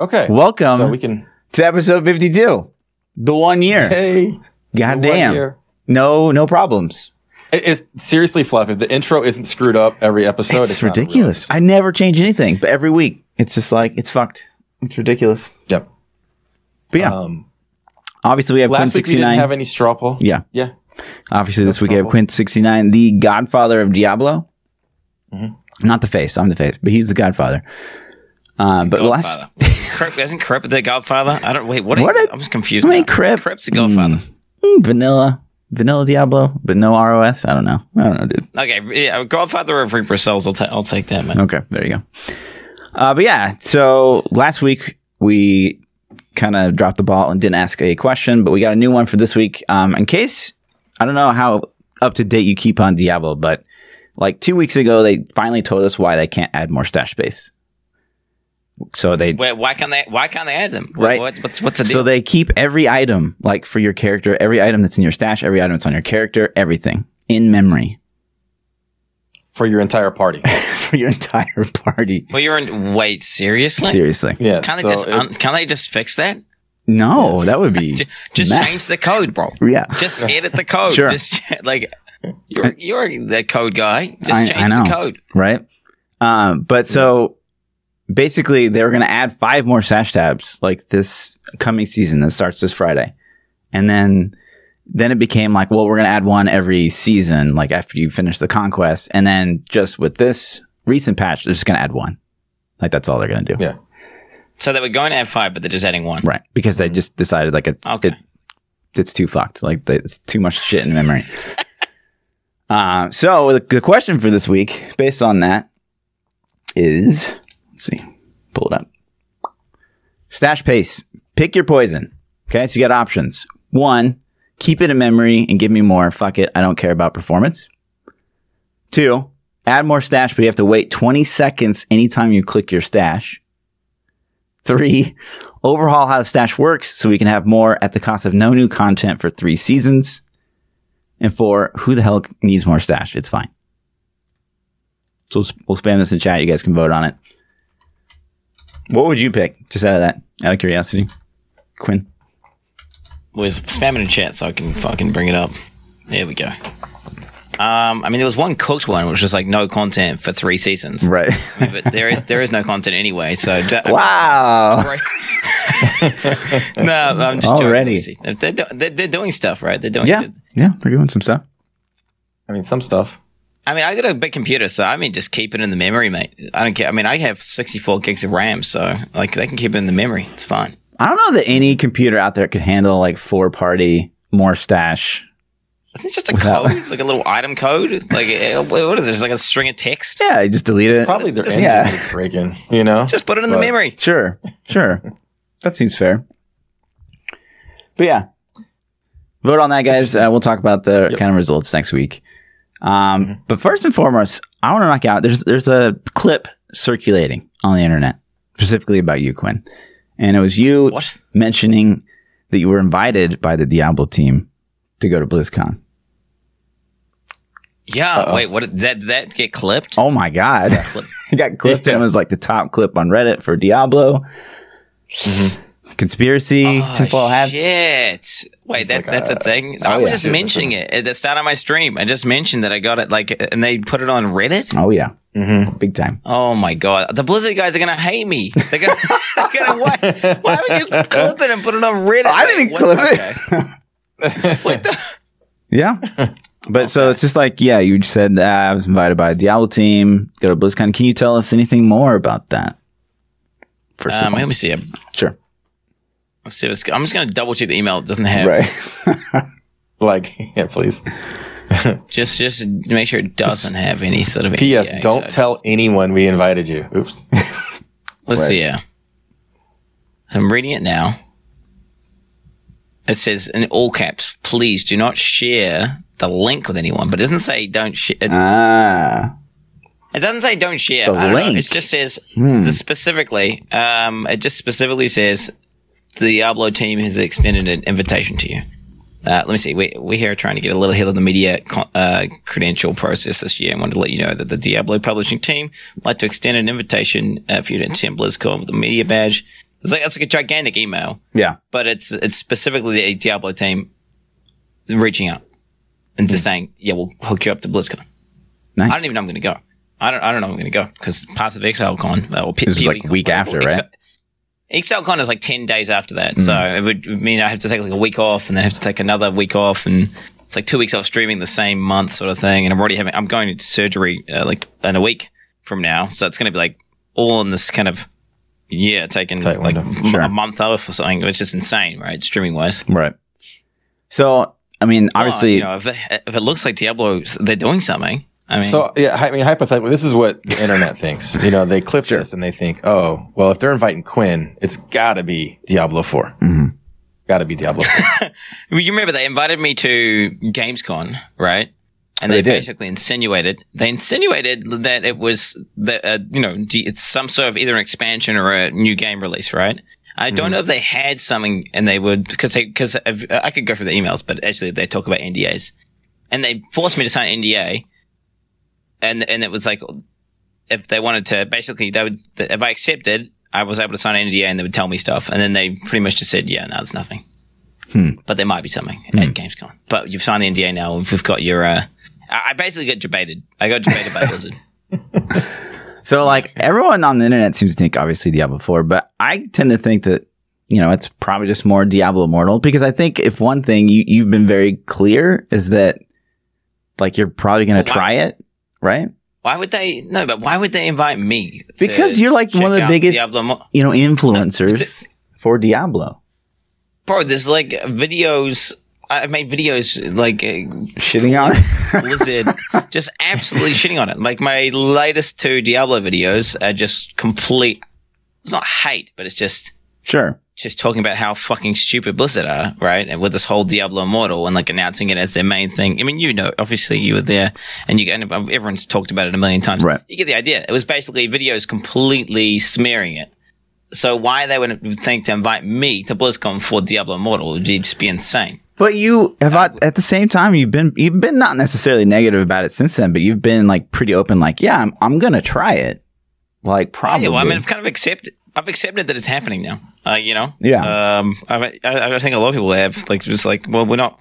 Okay. Welcome So we can. to episode 52. The one year. Hey. God damn. No, no problems. It- It's seriously fluffy. The intro isn't screwed up every episode. it's not ridiculous. I never change anything, but every week it's just like it's fucked. It's ridiculous. Yep. But yeah, Um, obviously we have Quint last week we didn't 69. have any straw poll. yeah, Yeah. obviously this week we have. Quin69, the godfather of Diablo. Mm-hmm. Not the face, I'm the face, but he's the godfather. Um, but last, Godfather. Kripp, isn't Kripp the Godfather? I don't wait. What? What you, a- I was confused. I mean. Kripp. Kripp's the Godfather. mm, vanilla, vanilla Diablo, but no ROS. I don't know. I don't know, dude. Okay, yeah, Godfather of Reaper Cells. I'll, I'll take that, man. Okay, there you go. Uh, but yeah, so last week we kind of dropped the ball and didn't ask a question, but we got a new one for this week. Um, in case I don't know how up to date you keep on Diablo, but like two weeks ago, they finally told us why they can't add more stash space. So they Wait, why can't they? Why can't they add them? Right. What, what's what's the deal? so they keep every item like for your character, every item that's in your stash, every item that's on your character, everything in memory For your entire party. for your entire party. well, you're in. Wait, seriously? Seriously, Yeah. Can't so they just? it- un- can't they just fix that? no, that would be Ju- Just Math. change the code, bro. yeah. Just edit the code. Sure. Just like you're you're the code guy. Just I- I change know. the code. right? Um, but so basically, they were going to add five more sash tabs like this coming season that starts this Friday, and then then it became like, well, we're going to add one every season, like after you finish the conquest, and then just with this recent patch, they're just going to add one. Like that's all they're going to do, yeah. So they were going to add five, but they're just adding one. right? Because they just decided like it, Okay. it it's too fucked. Like it's too much shit in memory. uh, so the, the question for this week, based on that, is let's see, pull it up. Stash pace. Pick your poison. Okay, so you got options. One, keep it in memory and give me more. Fuck it, I don't care about performance. Two, add more stash, but you have to wait 20 seconds anytime you click your stash. Three, overhaul how the stash works so we can have more at the cost of no new content for three seasons. And four, who the hell needs more stash? It's fine. So we'll, spam this in chat. You guys can vote on it. What would you pick? Just out of that, out of curiosity, Quinn. was spamming in chat so I can fucking bring it up. There we go. Um, I mean, there was one cooked one, which was like no content for three seasons. Right. I mean, but there is there is no content anyway. So ju- I mean, wow. no, I'm just Already. Joking. They're, do- they're, they're doing stuff, right? They're doing. Yeah. Yeah. They're doing some stuff. I mean, some stuff. I mean, I got a big computer, so I mean, just keep it in the memory, mate. I don't care. I mean, I have 64 gigs of RAM, so like they can keep it in the memory. It's fine. I don't know that any computer out there could handle like four party more stash. Isn't it just a Without- code, like a little item code? Like, eh, what is this? Like a string of text? Yeah, you just delete it. Probably their Just- engine yeah. is breaking, you know? Just put it in the But- memory. Sure, sure. that seems fair. But yeah, vote on that, guys. Uh, we'll talk about the Yep. kind of results next week. Um, But first and foremost, I want to knock out. There's there's a clip circulating on the internet specifically about you, Quinn, and it was you What? mentioning that you were invited by the Diablo team to go to BlizzCon. Yeah. Uh-oh. Wait. What? Did that did that get clipped? Oh my god! It got clipped and it was like the top clip on Reddit for Diablo. Conspiracy, Oh, tinfoil hats. Shit. Wait, It's that, like, that's uh, a thing. oh, I was yeah. just Dude, mentioning it at the start of my stream. I just mentioned that I got it, like, and they put it on Reddit. Oh yeah, Mm-hmm. big time. Oh my god, the Blizzard guys are gonna hate me. They're gonna, they're gonna why, why would you clip it and put it on Reddit? I didn't what- clip okay. it. What the? Yeah. But so it's just like, yeah, you just said uh, I was invited by a Diablo team, go to BlizzCon. Can you tell us anything more about that? First Um, of all. let me see. I'm, Sure. Let's see I'm just gonna double check the email. It doesn't have Right. Like, yeah, please. just just make sure it doesn't have any sort of. P.S. Don't tell anyone we invited you. Oops. Let's Right. see. Yeah. So I'm reading it now. It says in all caps, please do not share the link with anyone, but it doesn't say don't share. It, ah. it doesn't say don't share. The I don't know. link. It just says Hmm. specifically. Um, it just specifically says the Diablo team has extended an invitation to you. Uh, let me see. We we here trying to get a little ahead of the media uh, credential process this year, and wanted to let you know that the Diablo publishing team would like to extend an invitation uh, for you to attend BlizzCon with a media badge. It's like it's like a gigantic email, Yeah. but it's it's specifically the Diablo team reaching out and just saying, "Yeah, we'll hook you up to BlizzCon." Nice. I don't even know I'm going to go. I don't. I don't know I'm going to go because Path of ExileCon uh, or P- This is like week after, right? Mm. ExileCon is like ten days after that, so it would mean I have to take like a week off and then have to take another week off, and it's like two weeks off streaming the same month, sort of thing. And I'm already having. I'm going into surgery uh, like in a week from now, so it's going to be like all in this kind of yeah, taking Tight like m- Sure. a month off or something, which is insane, right? Streaming wise. Right. So, I mean, obviously, you know, if, they, if it looks like Diablo, they're doing something. I mean, So yeah, I mean hypothetically, this is what the internet thinks. You know, they clip this and they think, oh, well, if they're inviting Quinn, it's got to be Diablo 4 Mhm. Got to be Diablo 4. You remember they invited me to Gamescom, right? And They they, basically insinuated they insinuated that it was the uh, you know it's some sort of either an expansion or a new game release, right? I don't know if they had something and they would because because I could go through the emails, but actually they talk about NDAs, and they forced me to sign an NDA, and and it was like if they wanted to basically they would if I accepted, I was able to sign an NDA and they would tell me stuff, and then they pretty much just said, yeah, no, it's nothing but there might be something at Gamescom. But you've signed the NDA now. and We've got your. Uh, I I basically got debated. I got debated by Blizzard. so like everyone on the internet seems to think obviously Diablo 4, but I tend to think that, you know, it's probably just more Diablo Immortal because I think if one thing you, you've been very clear is that like you're probably going to Well, why- try it, right? Why would they? No, but why would they invite me? Because you're like one of the biggest- Diablo Mo- You know, influencers for Diablo. Bro, there's like videos. I've made videos like uh, Shitting on it. Blizzard, just absolutely shitting on it. Like my latest two Diablo videos are just complete. It's not hate, but it's just sure. just talking about how fucking stupid Blizzard are, right? And with this whole Diablo Immortal and like announcing it as their main thing. I mean, you know, obviously you were there and you and everyone's talked about it a million times. Right. You get the idea. It was basically videos completely smearing it. So why they would think to invite me to BlizzCon for Diablo Immortal would just be insane. But you have at, at the same time you've been you've been not necessarily negative about it since then, but you've been like pretty open, like yeah, I'm I'm gonna try it, like probably. Yeah, well, I mean, I've kind of accepted. I've accepted that it's happening now. Uh, you know. Yeah. Um. I, I, I think a lot of people have like just like, well, we're not.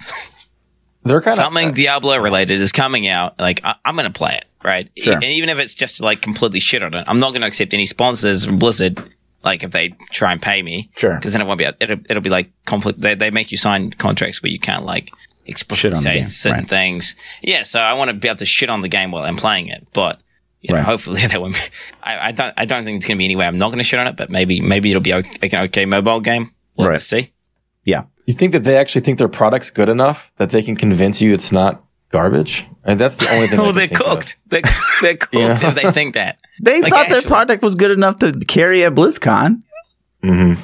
They're kind of something Diablo related is coming out, like I, I'm going to play it, right? Sure. And even if it's just like completely shit on it, I'm not going to accept any sponsors from Blizzard. Like if they try and pay me, Sure. because then it won't be. It'll, it'll be like conflict. They, they make you sign contracts where you can't like explicitly Shit on the say certain right. things. Yeah, so I want to be able to shit on the game while I'm playing it, but. You know, Right. hopefully that won't. Be, I, I don't. I don't think it's going to be any way I'm not going to shit on it, but maybe maybe it'll be okay, an okay mobile game. We'll Right. see. yeah. You think that they actually think their product's good enough that they can convince you it's not garbage? And that's the only thing. I Oh, they're think of. cooked. They're, they're cooked Yeah. if they think that. They Like, thought their product was good enough to carry at BlizzCon. Mhm.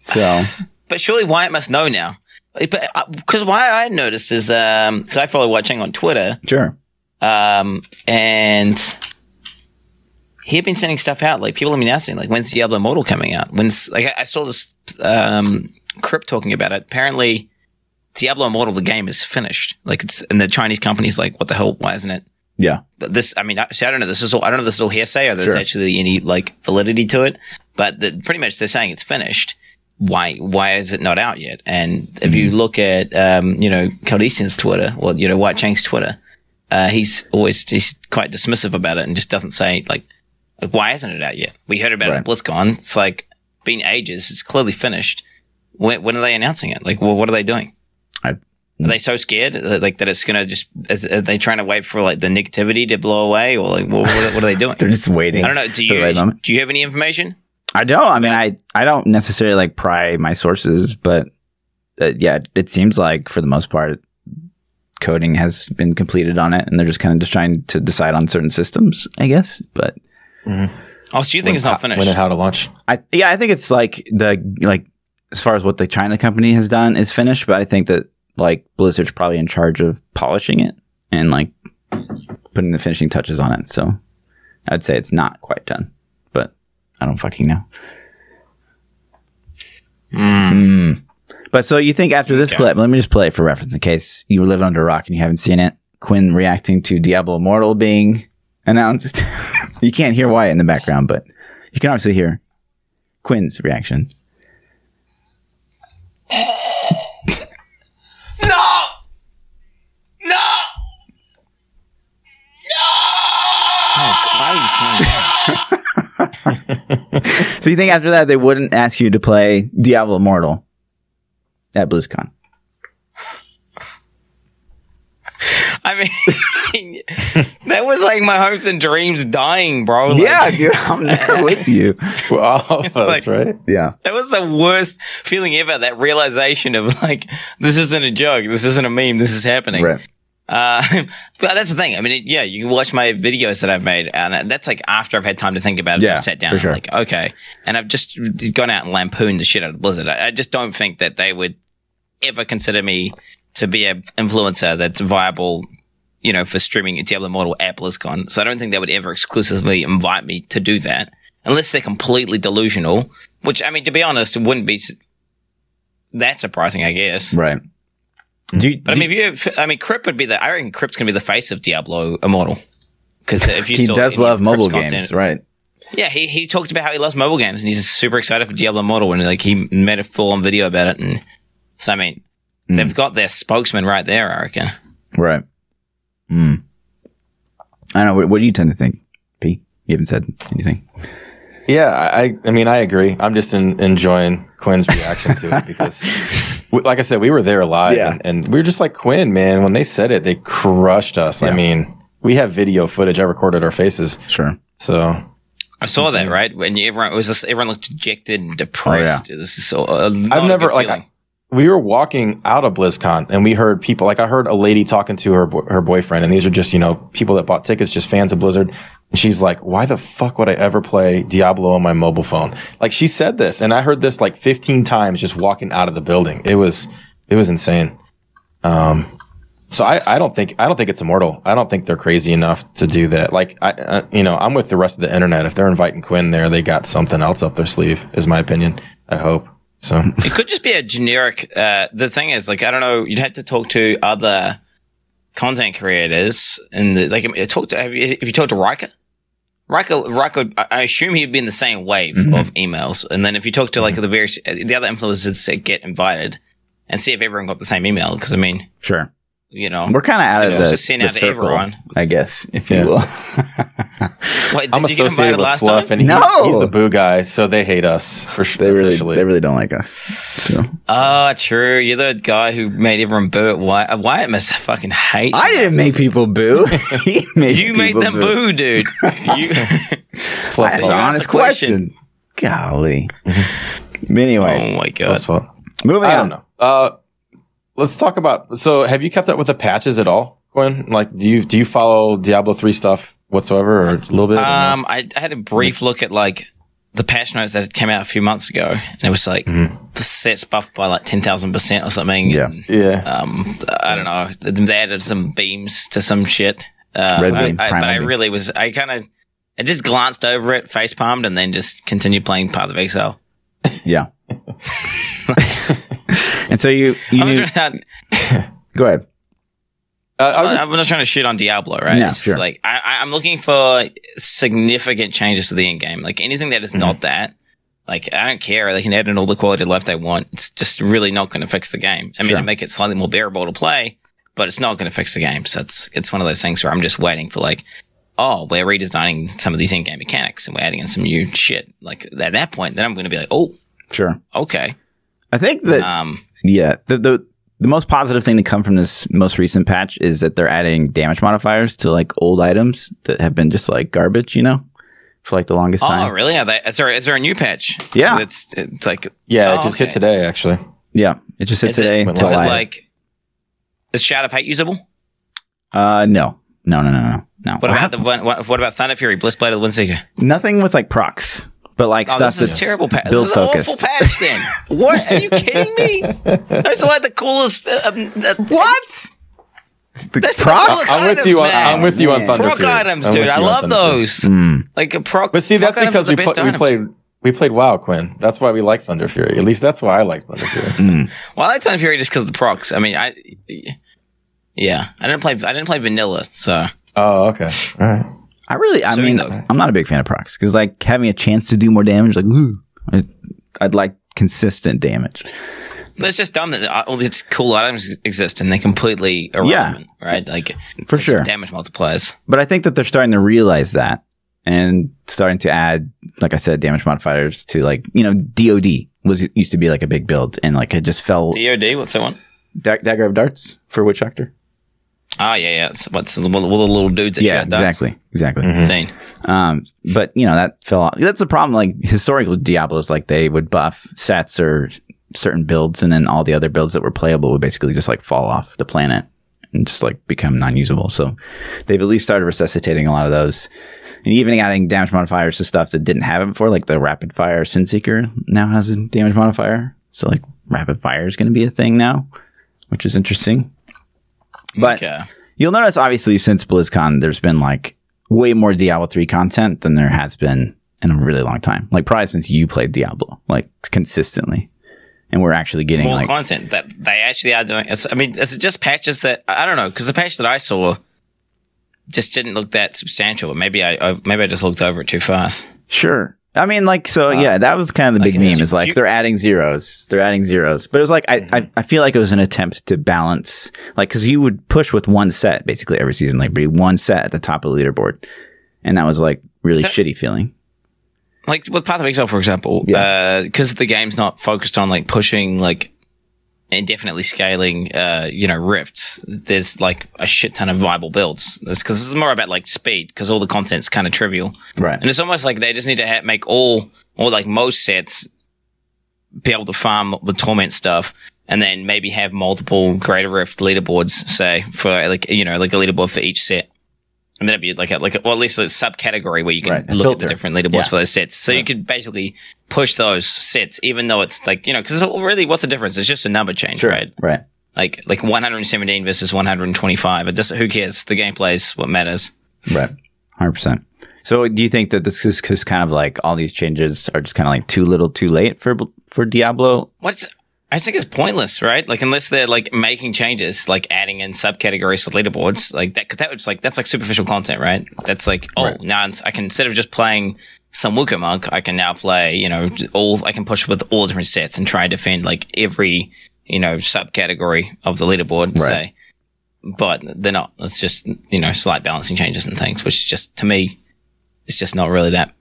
So But surely Wyatt must know now. But because Wyatt I noticed is um because I follow Wyatt Cheng on Twitter sure. um and he had been sending stuff out like people have been asking like when's Diablo Immortal coming out? When's like I, I saw this um Crip talking about it. Apparently Diablo Immortal the game is finished. Like it's and the Chinese company's like what the hell why isn't it? Yeah. but this I mean I, see, I don't know this is all I don't know if this is all hearsay or there's Sure. actually any like validity to it but the, pretty much they're saying it's finished. Why why is it not out yet? And if you look at um, you know Caldesian's Twitter or you know Wyatt Cheng's Twitter uh, he's always he's quite dismissive about it and just doesn't say like like why isn't it out yet? We heard about it Right. at BlizzCon. It's like been ages. It's clearly finished. When, when are they announcing it? Like well what are they doing? I- are they so scared uh, like that it's gonna just is, are they trying to wait for like the negativity to blow away? Or like what, what, are- what are they doing? They're just waiting. I don't know. Do you do you have any information? I don't. I mean, I I don't necessarily like pry my sources, but uh, yeah, it seems like for the most part, coding has been completed on it, and they're just kind of just trying to decide on certain systems, I guess. But oh so you think it's not finished When and how to launch? I yeah, I think it's like the like as far as what the China company has done is finished, but I think that like Blizzard's probably in charge of polishing it and like putting the finishing touches on it. So I'd say it's not quite done, but I don't fucking know. Mm. But so you think after this Okay. clip, let me just play it for reference in case you were living under a rock and you haven't seen it. Quinn reacting to Diablo Immortal being announced. you can't hear Wyatt in the background, but you can obviously hear Quinn's reaction. No! No! No! So you think after that they wouldn't ask you to play Diablo Immortal at BlizzCon? I mean, that was like my hopes and dreams dying, bro. Like, yeah, dude, I'm there with you. Well, all of us, Like- right? Yeah, That was the worst feeling ever. That realization of like, this isn't a joke. This isn't a meme. This is happening. right. Uh, but that's the thing. I mean, it, yeah, you can watch my videos that I've made, and that's like after I've had time to think about it. Yeah, and sat down. for and sure. Like, okay, and I've just gone out and lampooned the shit out of Blizzard. I, I just don't think that they would ever consider me to be an influencer that's viable. You know, for streaming Diablo Immortal at BlizzCon. So I don't think they would ever exclusively invite me to do that unless they're completely delusional. Which I mean, to be honest, it wouldn't be that surprising. I guess. Right. Do you, But I mean, if you, I mean, Kripp would be the. I reckon Kripp's gonna be the face of Diablo Immortal because if you he does love mobile Kripp's games, content- right? Yeah, he he talked about how he loves mobile games and he's super excited for Diablo Immortal and like he made a full on video about it. And so I mean, Hmm. they've got their spokesman right there. I reckon. Right. Hmm. I don't know. What, what do you tend to think, P? You haven't said anything. Yeah, I, I mean, I agree. I'm just in, enjoying Quinn's reaction to it because, w- like I said, we were there live, Yeah. and, and we were just like Quinn, man. When they said it, they crushed us. Yeah. I mean, we have video footage. I recorded our faces, Sure. so I saw that right when everyone it was just everyone looked dejected and depressed. It was just so. Uh, I've never like. I, we were walking out of BlizzCon and we heard people like I heard a lady talking to her her boyfriend and these are just you know people that bought tickets just fans of Blizzard and she's like why the fuck would I ever play Diablo on my mobile phone like she said this and I heard this like 15 times just walking out of the building it was it was insane um so I, I don't think I don't think it's immortal. I don't think they're crazy enough to do that. Like I, uh, you know, I'm with the rest of the internet. If they're inviting Quinn there, they got something else up their sleeve. Is my opinion. I hope so. It could just be a generic. Uh, the thing is, like, I don't know. You'd have to talk to other content creators, and the, like, talk to. Have you, if you talk to Rhykker, Rhykker, Rhykker, I I assume he'd be in the same wave mm-hmm. of emails. And then if you talk to like mm-hmm. the various uh, the other influencers that get invited, and see if everyone got the same email, because I mean, Sure. You know, We're kind of out of know, the, just the out circle, everyone. I guess, if you Yeah. will. Wait, I'm did you get associated invited with last Fluff, time? and he's, No! he's the boo guy, so they hate us for sure. they really, officially. they really don't like us. So. Oh, true. You're the guy who made everyone boo at Wyatt. Wyatt must fucking hate. I didn't make people boo. he made You made them boo, dude. You. Fluff's That's an honest the question. question. Golly. anyway, oh my god. Fluff's moving I on. don't know. Uh, let's talk about. So, have you kept up with the patches at all, Quinn? Like, do you do you follow Diablo three stuff whatsoever, or a little bit? Um, I, I had a brief look at like the patch notes that came out a few months ago, and it was like the sets buffed by like ten thousand percent or something. Yeah. and, yeah. um, I don't know. They added some beams to some shit. Uh, Red so beam, I, but primal I really was. I kind of. I just glanced over it, face palmed, and then just continued playing Path of Exile. Yeah. and so you, you I'm, knew, not go ahead. Uh, I was I'm not trying to shit on Diablo, right? Yeah, It's sure. Like I, I- I'm looking for significant changes to the end game. Like anything that is Mm-hmm. not that. Like I don't care. They can add in all the quality of life they want. It's just really not going to fix the game. I mean, Sure. it make it slightly more bearable to play, but it's not going to fix the game. So it's it's one of those things where I'm just waiting for like, oh, we're redesigning some of these in game mechanics and we're adding in some new shit. Like at that point, then I'm going to be like, oh, Sure. okay. I think that Um, Yeah, the, the the most positive thing to come from this most recent patch is that they're adding damage modifiers to like old items that have been just like garbage, you know, for like the longest oh, time. Oh, really? Are they, is there is there a new patch? Yeah. it's it's like yeah, Oh, it just okay. hit today actually. Yeah, it just hit Is today. it, went is it like is Shadow Pact usable? uh, no, no, no, no, no, no. What about the? What, what about Thunder Fury, Blessed Blade of the Windseeker? nothing with like procs, but like Oh, stuff this is that's terrible patch. build This is an focused. awful patch. Then what? Are you kidding me? Those are like the coolest. Uh, um, uh, What? The That's the procs? coolest I'm with items, you. On, man. I'm with you on Thunder proc Fury. items, I'm dude. I love those. Mm. Like a proc. But see, that's because we, the put, we played we played WoW, Quinn. That's why we like Thunder Fury. At least that's why I like Thunder Fury. Mm. Well, I like Thunder Fury just because of the procs. I mean, I. Yeah, I didn't play. I didn't play vanilla, so Oh, okay. All right. I really, I So, mean, though- I'm not a big fan of procs because like having a chance to do more damage, like, ooh, I'd like consistent damage. It's just dumb that all these cool items exist and they're completely irrelevant, right? Like For sure. damage multipliers. But I think that they're starting to realize that and starting to add, like I said, damage modifiers to like, you know, DOD was used to be like a big build and like it just fell DOD, what's that one? Da- dagger of darts for witch doctor. Oh yeah, yeah. It's, what's the, all the little dudes that Yeah, exactly, exactly. Insane. Um, but you know that fell off. That's the problem. Like historical Diablos, like they would buff sets or certain builds, and then all the other builds that were playable would basically just like fall off the planet and just like become non-usable. So they've at least started resuscitating a lot of those, and even adding damage modifiers to stuff that didn't have it before, like the rapid fire Sin Seeker now has a damage modifier. So like rapid fire is going to be a thing now, which is interesting. But okay. You'll notice, obviously, since BlizzCon, there's been like way more Diablo 3 content than there has been in a really long time. Like, probably since you played Diablo, like consistently. And we're actually getting more like, content that they actually are doing. It's, I mean, is it just patches that I don't know? Because the patch that I saw just didn't look that substantial. But maybe I, I maybe I just looked over it too fast. sure. I mean, like, so uh, yeah, that was kind of the big like, meme is like they're adding zeros. They're adding zeros. But it was like, I, I, mm-hmm. I feel like it was an attempt to balance, like, because you would push with one set basically every season, like, be one set at the top of the leaderboard. And that was like really That- shitty feeling. Like with Path of Exile, for example, Yeah. Uh, because the game's not focused on like pushing like indefinitely scaling, uh, you know, rifts. There's like a shit ton of viable builds. Because this is more about like speed because all the content's kind of trivial. Right. And it's almost like they just need to ha- make all, or like most sets, be able to farm the torment stuff, and then maybe have multiple Greater Rift leaderboards, say for like you know like a leaderboard for each set, and then it'd be like a, like a, or at least a subcategory where you can Right, look filter. at the different leaderboards Yeah. for those sets. So you could basically push those sets, even though it's like you know because really what's the difference? It's just a number change, right? Right. Like like 117 versus 125. It just who cares? The gameplay is what matters. Right. 100%. So do you think that this is kind of like all these changes are just kind of like too little too late for for Diablo? What's I think it's pointless, right? Like unless they're like making changes, like adding in subcategories to leaderboards, like that. Cause that was like that's like superficial content, right? That's like oh Right. now I can instead of just playing some Wookiee monk, I can now play you know all I can push with all different sets and try and defend like every you know subcategory of the leaderboard. Right. Say, but they're not. It's just you know slight balancing changes and things, which just to me, it's just not really that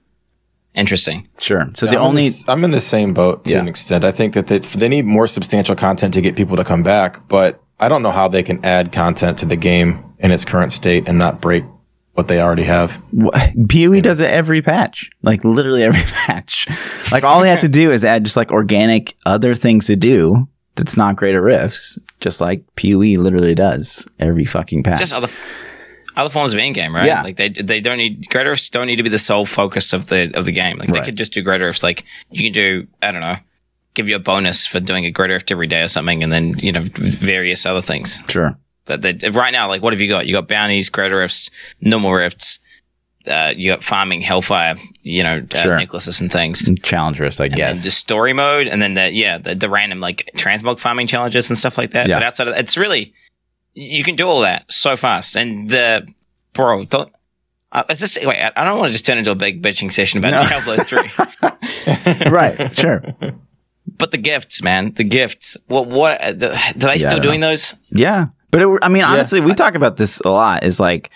interesting. Sure. So Yeah, the I'm in only s- I'm in the same boat to Yeah. an extent. I think that they, they need more substantial content to get people to come back, but I don't know how they can add content to the game in its current state and not break what they already have. PoE does it every patch, like literally every patch. Like all they have to do is add just like organic other things to do that's not greater rifts, just like PoE literally does every fucking patch. just other other forms of in-game, right? Yeah. Like they they don't need greater Rifts don't need to be the sole focus of the of the game. Like they could just do greater Rifts. Like you can do I don't know, give you a bonus for doing a greater Rift every day or something, and then you know various other things. sure. But they, right now, like what have you got? You got bounties, greater Rifts, normal Rifts. Uh, you got farming Hellfire, you know, uh, Sure. necklaces and things. Challenge rifts, I And guess. the story mode, and then the yeah, the, the random like transmog farming challenges and stuff like that. Yeah. But outside of it's really you can do all that so fast. And the bro, the, uh, is this wait? I don't want to just turn into a big bitching session about No. Diablo three, right. Sure. but the gifts, man, the gifts. What what? Uh, the, are they I still doing those? Yeah, but it, I mean, honestly, we talk about this a lot. Is like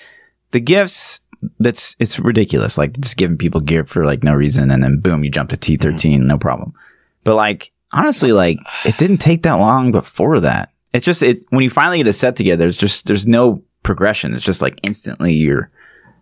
the gifts. That's it's ridiculous. Like just giving people gear for like no reason, and then boom, you jump to T thirteen, no problem. But like honestly, like it didn't take that long before that. It's just it when you finally get a set together. It's just there's no progression. It's just like instantly you're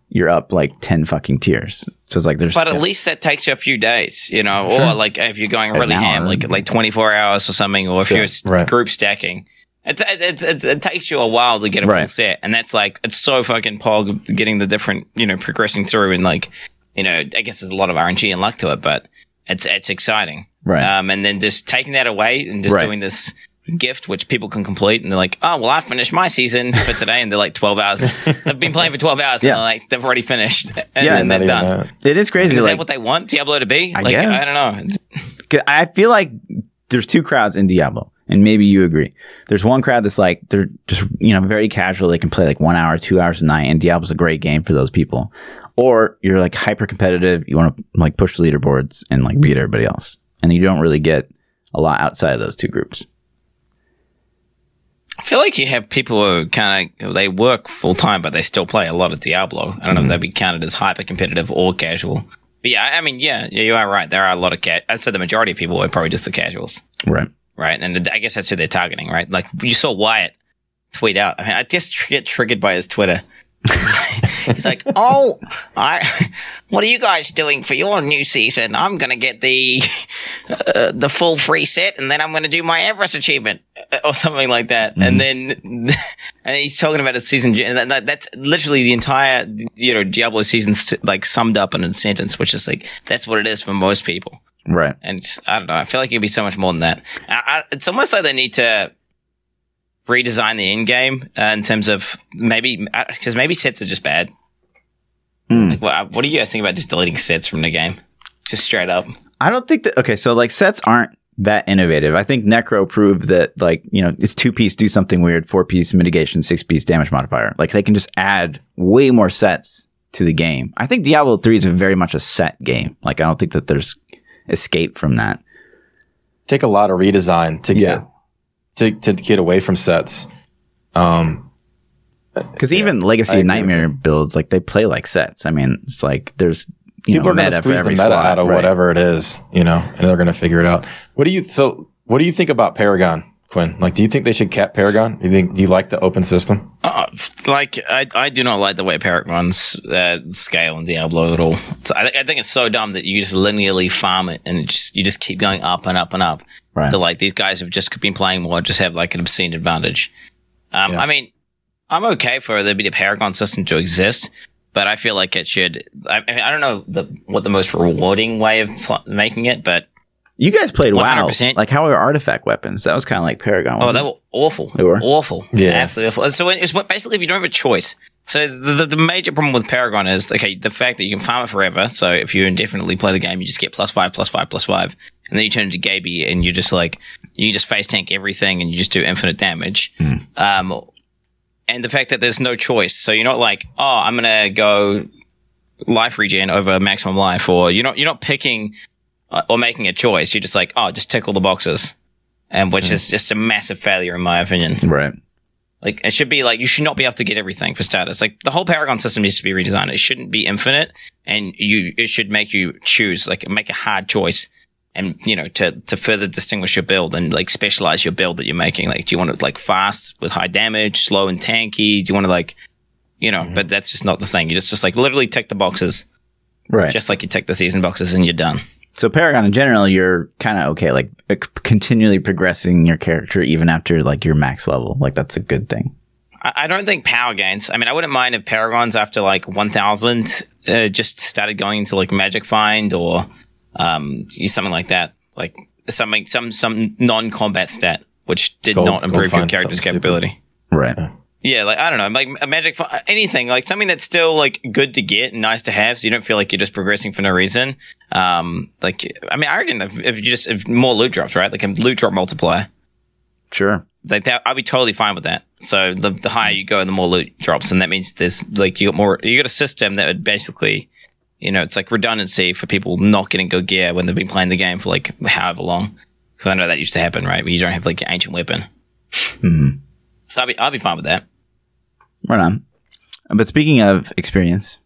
you're up like ten fucking tiers. So it's like there's But at least that takes you a few days, you know, Sure. or like if you're going really ham, like like 24 hours or something, or if you're Right. group stacking. It's, it's, it's, it takes you a while to get a full Right. set, and that's like it's so fucking pog getting the different, you know, progressing through, and like, you know, I guess there's a lot of RNG and luck to it, but it's it's exciting. right. Um, and then just taking that away and just Right. doing this gift which people can complete, and they're like, oh well, I finished my season for today, and they're like 12 hours. They've been playing for 12 hours, Yeah. and they're like they've already finished, and Yeah, then they're done. that. it is crazy. Is like, that what they want Diablo to be? I like guess. I don't know. I feel like there's two crowds in Diablo, and maybe you agree. There's one crowd that's like they're just you know very casual. They can play like one hour, two hours a night, and Diablo's a great game for those people. Or you're like hyper competitive. You want to like push the leaderboards and like beat everybody else, and you don't really get a lot outside of those two groups. I feel like you have people who kind of they work full time, but they still play a lot of Diablo. I don't know if hmm. they'd be counted as hyper competitive or casual. But yeah, I mean, yeah, yeah, you are right. There are a lot of cat. I'd say the majority of people are probably just the casuals, Right. right? And I guess that's who they're targeting, right? Like you saw Wyatt tweet out. I mean, I just get triggered by his Twitter. He's like, "Oh, I, what are you guys doing for your new season? I'm gonna get the uh, the full free set, and then I'm gonna do my Everest achievement uh, or something like that." And then, and he's talking about a season, and that, that- that's literally the entire you know Diablo season, like summed up in a sentence, which is like that's what it is for most people. Right. And just, I don't know. I feel like it'd be so much more than that. I, I, it's almost like they need to redesign the in game uh, in terms of maybe because maybe sets are just bad. Hmm. Like, what, what do you guys think about just deleting sets from the game? Just straight up. I don't think that. Okay, so like sets aren't that innovative. I think Necro proved that like you know it's two piece do something weird, four piece mitigation, six piece damage modifier. Like they can just add way more sets to the game. I think Diablo three is very much a set game. Like I don't think that there's escape from that. Take a lot of redesign to Yeah. get to, to get away from sets. Um, Because even Legacy I and agree with Nightmare builds like they play like sets. I mean, it's like there's you people know are going to squeeze the every meta slot, out of right. whatever it is, you know, and they're going to figure it out. What do you so? What do you think about Paragon, Quinn? Like, do you think they should cap Paragon? Do you think? Do you like the open system? Uh, like I, I do not like the way Paragon's uh, scale in Diablo at all. So I, I think it's so dumb that you just linearly farm it and it just you just keep going up and up and up. Right. So like these guys have just been playing more, just have like an obscene advantage. Um, Yeah. I mean, I'm okay for there to be a Paragon system to exist, but I feel like it should. I, I mean, I don't know the what the most rewarding way of pl- making it, but You guys played WoW. 100%. Like how are artifact weapons? That was kind of like Paragon. Oh, they were awful. They were? awful. Yeah. absolutely awful. So it's basically, if you don't have a choice, so the, the, the major problem with Paragon is okay, the fact that you can farm it forever. So if you indefinitely play the game, you just get plus five, plus five, plus five, and then you turn into Gaby, and you just like you just face tank everything, and you just do infinite damage. Um, and the fact that there's no choice, so you're not like, oh, I'm gonna go life regen over maximum life, or you're not you're not picking uh, or making a choice. You're just like, oh, just tick all the boxes, and which is just a massive failure in my opinion. right. Like it should be like you should not be able to get everything for status. Like the whole Paragon system needs to be redesigned. It shouldn't be infinite, and you it should make you choose like make a hard choice, and you know to to further distinguish your build and like specialize your build that you're making. Like do you want it like fast with high damage, slow and tanky? Do you want to like you know? But that's just not the thing. You just just like literally tick the boxes, Right. just like you tick the season boxes, and you're done. So Paragon in general, you're kind of okay, like uh, c- continually progressing your character even after like your max level. Like that's a good thing. I I don't think power gains. I mean, I wouldn't mind if Paragons after like 1000 uh, just started going into like Magic Find or um, something like that. Like something, some, some non combat stat, which did Gold- not improve your character's something stupid. capability. Right. Yeah, like I don't know, like a magic, fi- anything, like something that's still like good to get and nice to have, so you don't feel like you're just progressing for no reason. Um, like I mean, I reckon if, if you just if more loot drops, right, like a loot drop multiplier, Sure. like that, I'd be totally fine with that. So the the higher you go, the more loot drops, and that means there's like you got more. You got a system that would basically, you know, it's like redundancy for people not getting good gear when they've been playing the game for like however long. So I know that used to happen, right? Where you don't have like your ancient weapon. hmm So I'll be I'd be fine with that. Right on. But speaking of experience,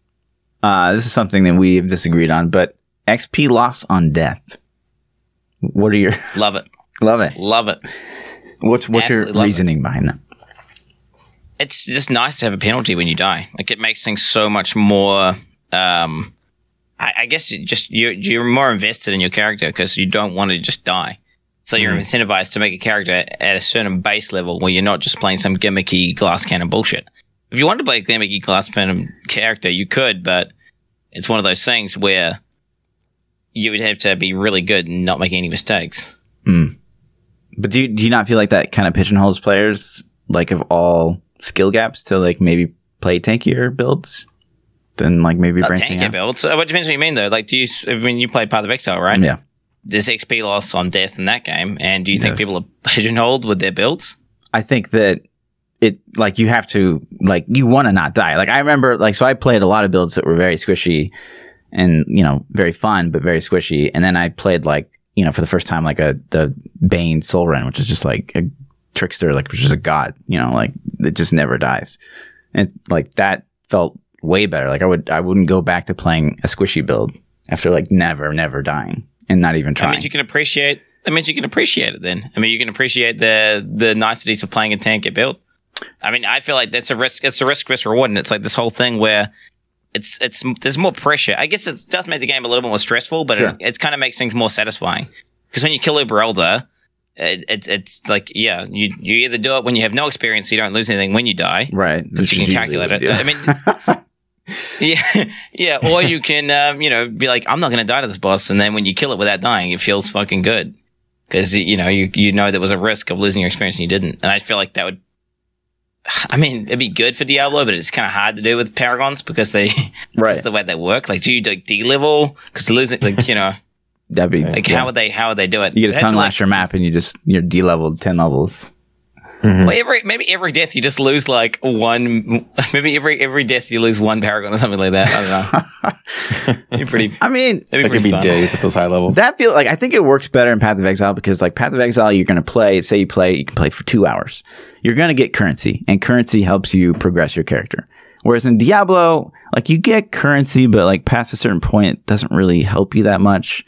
uh, this is something that we've disagreed on. But XP loss on death. What are your Love it, love it? love it. What's what's your love it. reasoning behind that? it's just nice to have a penalty when you die. Like it makes things so much more. Um, I, I guess it just you're you're more invested in your character because you don't want to just die. So you're hmm. incentivized to make a character at a certain base level where you're not just playing some gimmicky glass cannon bullshit. If you wanted to play a gimmicky glass cannon character, you could, but it's one of those things where you would have to be really good and not make any mistakes. Hmm. But do you, do you not feel like that kind of pigeonholes players like of all skill gaps to like maybe play tankier builds than like maybe Not branching out? builds. So it depends what you mean though. Like, do you? I mean, you played Path of Exile, right? Yeah. there's XP loss on death in that game, and do you think Yes. people are pigeonholed with their builds? I think that it like you have to like you want to not die. Like I remember like so I played a lot of builds that were very squishy and you know very fun but very squishy. And then I played like you know for the first time like a the Bane Soulrend, which is just like a trickster, like which is a god, you know, like it just never dies. And like that felt way better. Like I would I wouldn't go back to playing a squishy build after like never, never dying and not even trying. That means you can appreciate. That means you can appreciate it. Then I mean, you can appreciate the the niceties of playing a tank at build. I mean, I feel like that's a risk. It's a risk risk reward, and it's like this whole thing where it's it's there's more pressure. I guess it does make the game a little bit more stressful, but Sure. it, it kind of makes things more satisfying. Because when you kill Uber Elder, it, it's it's like yeah, you you either do it when you have no experience, so you don't lose anything when you die, right. because you can calculate it. we do. I mean, yeah, yeah. Or you can, um, you know, be like, I'm not going to die to this boss, and then when you kill it without dying, it feels fucking good because you know you you know there was a risk of losing your experience and you didn't. And I feel like that would. I mean, it'd be good for Diablo, but it's kind of hard to do with Paragons because they, right. the way they work. Like, do you like D level? Because losing, like, you know, That'd be like yeah. how would they, how would they do it? you get They a to, tongue like, lasher map and you just you're D leveled ten levels. Mhm. Well, every maybe every death you just lose like one. Maybe every every death you lose one Paragon or something like that. I don't know. You're pretty. I mean, That'd be That could be fun. days at those high levels. That feel like I think it works better in Path of Exile because like Path of Exile, you're going to play. Say you play, you can play for two hours. You're going to get currency, and currency helps you progress your character. Whereas in Diablo, like you get currency, but like past a certain point, it doesn't really help you that much.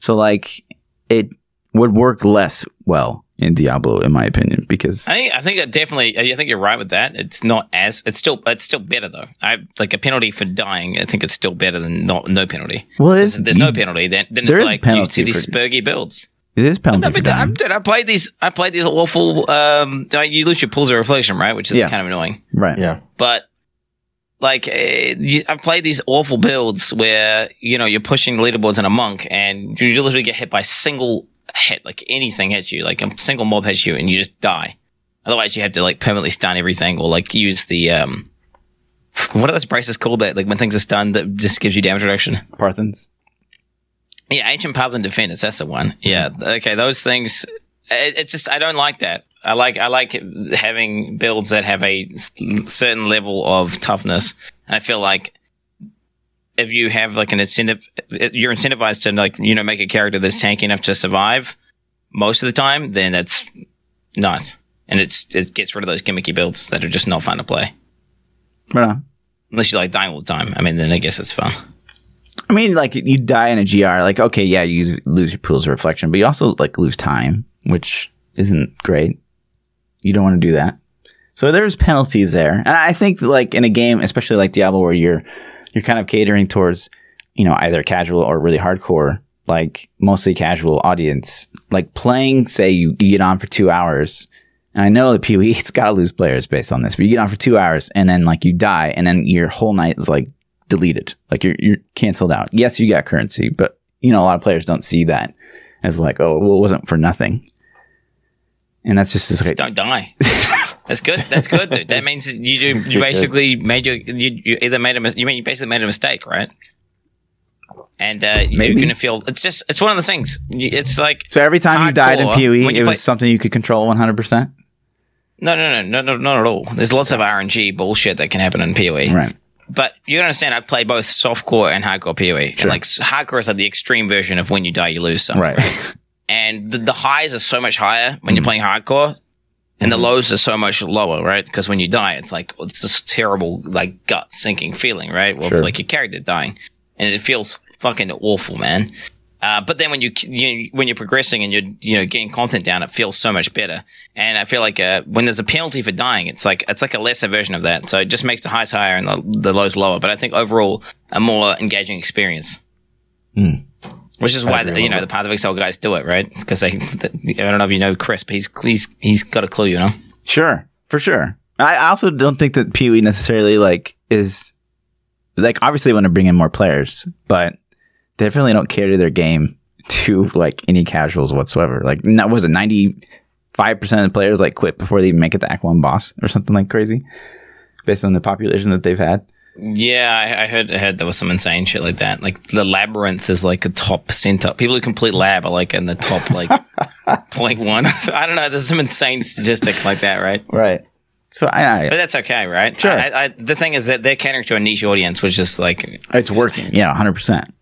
So like it would work less well in Diablo, in my opinion, because I think I think that definitely. I think you're right with that. It's not as. It's still. It's still better though. I like a penalty for dying. I think it's still better than not no penalty. well, it There's, there's you- no penalty. Then then there it's is like penalty you see these for- spurgy builds. It is penalty No, for but I, dying. dude, I played these. I played these awful. Um, you lose your pools of reflection, right? Which is Yeah. kind of annoying. right? Yeah. But like, uh, you, I played these awful builds where you know you're pushing leaderboards in a monk, and you literally get hit by single hit, like anything hits you, like a single mob hits you, and you just die. Otherwise, you have to like permanently stun everything, or like use the um, what are those braces called? That like when things are stunned, that just gives you damage reduction. Parthans. Yeah, ancient Parthan Defenders. That's the one. Yeah. Okay, those things. It, it's just I don't like that. I like I like having builds that have a certain level of toughness. And I feel like if you have like an incentive, you're incentivized to like you know make a character that's tanky enough to survive most of the time. Then that's nice, and it's it gets rid of those gimmicky builds that are just not fun to play. Right on. Unless you like dying all the time. I mean, then I guess it's fun. I mean, like you die in a GR, like okay, yeah, you lose your pools of reflection, but you also like lose time, which isn't great. You don't want to do that. So there's penalties there, and I think like in a game, especially like Diablo, where you're you're kind of catering towards you know either casual or really hardcore, like mostly casual audience. Like playing, say you, you get on for two hours, and I know that PoE's got to lose players based on this, but you get on for two hours and then like you die, and then your whole night is like deleted. Like you're you're canceled out. Yes, you got currency, but you know a lot of players don't see that as like, oh, well, it wasn't for nothing. And that's just this like, Don't die. That's good. That's good, dude. That means you do. You basically made your. You, you either made a. You mean you basically made a mistake, right? And uh, you're gonna feel. It's just. It's one of those things. It's like so every time you died in PoE, it you was something you could control 100. percent no, no, no, no, no, not at all. There's lots of RNG bullshit that can happen in PoE. Right. But you understand, I play both softcore and hardcore PoE. Sure. And like hardcore is like the extreme version of when you die, you lose something. Right. and the, the highs are so much higher when you're playing hardcore and the lows are so much lower right because when you die it's like it's this terrible like gut sinking feeling right well Sure. like your character dying and it feels fucking awful man uh, but then when you, you when you're progressing and you're you know getting content down, it feels so much better. And I feel like uh, when there's a penalty for dying, it's like it's like a lesser version of that. So it just makes the highs higher and the, the lows lower. But I think overall a more engaging experience. Hmm. Which is why you know the Path of Exile guys do it, right? Because they, I don't know if you know Chris, but he's he's he's got a clue, you know. Sure, for sure. I also don't think that Pee Wee necessarily like is like obviously want to bring in more players, but they definitely don't carry their game to like any casuals whatsoever. Like that was it ninety five percent of the players like quit before they even make it to Act One boss or something like crazy, based on the population that they've had. Yeah, I, I heard I heard there was some insane shit like that. Like the labyrinth is like a top percentile. People who complete lab are like in the top like point one. I don't know. There's some insane statistic like that, right? Right. So I, But that's okay, right? Sure. I, I, the thing is that they're catering to a niche audience, which is like it's working. Yeah, hundred percent.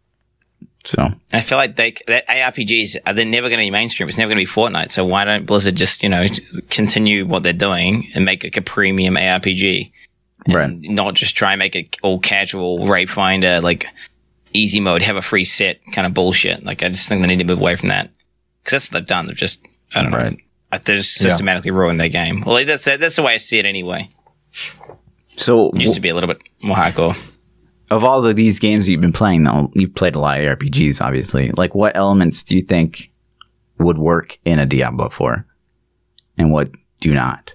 So I feel like they that ARPGs are they're never going to be mainstream. It's never going to be Fortnite. So why don't Blizzard just you know continue what they're doing and make like a premium ARPG, and Right. Not just try and make it all casual raid finder like easy mode, have a free set kind of bullshit. Like I just think they need to move away from that because that's what they've done. They've just I don't know. Right. Uh, They're just systematically ruined their game. Well, that's that's the way I see it anyway. so it Used to be a little bit more hardcore. of all of these games you've been playing, though, you've played a lot of RPGs, obviously. Like, what elements do you think would work in a Diablo 4? And what do not?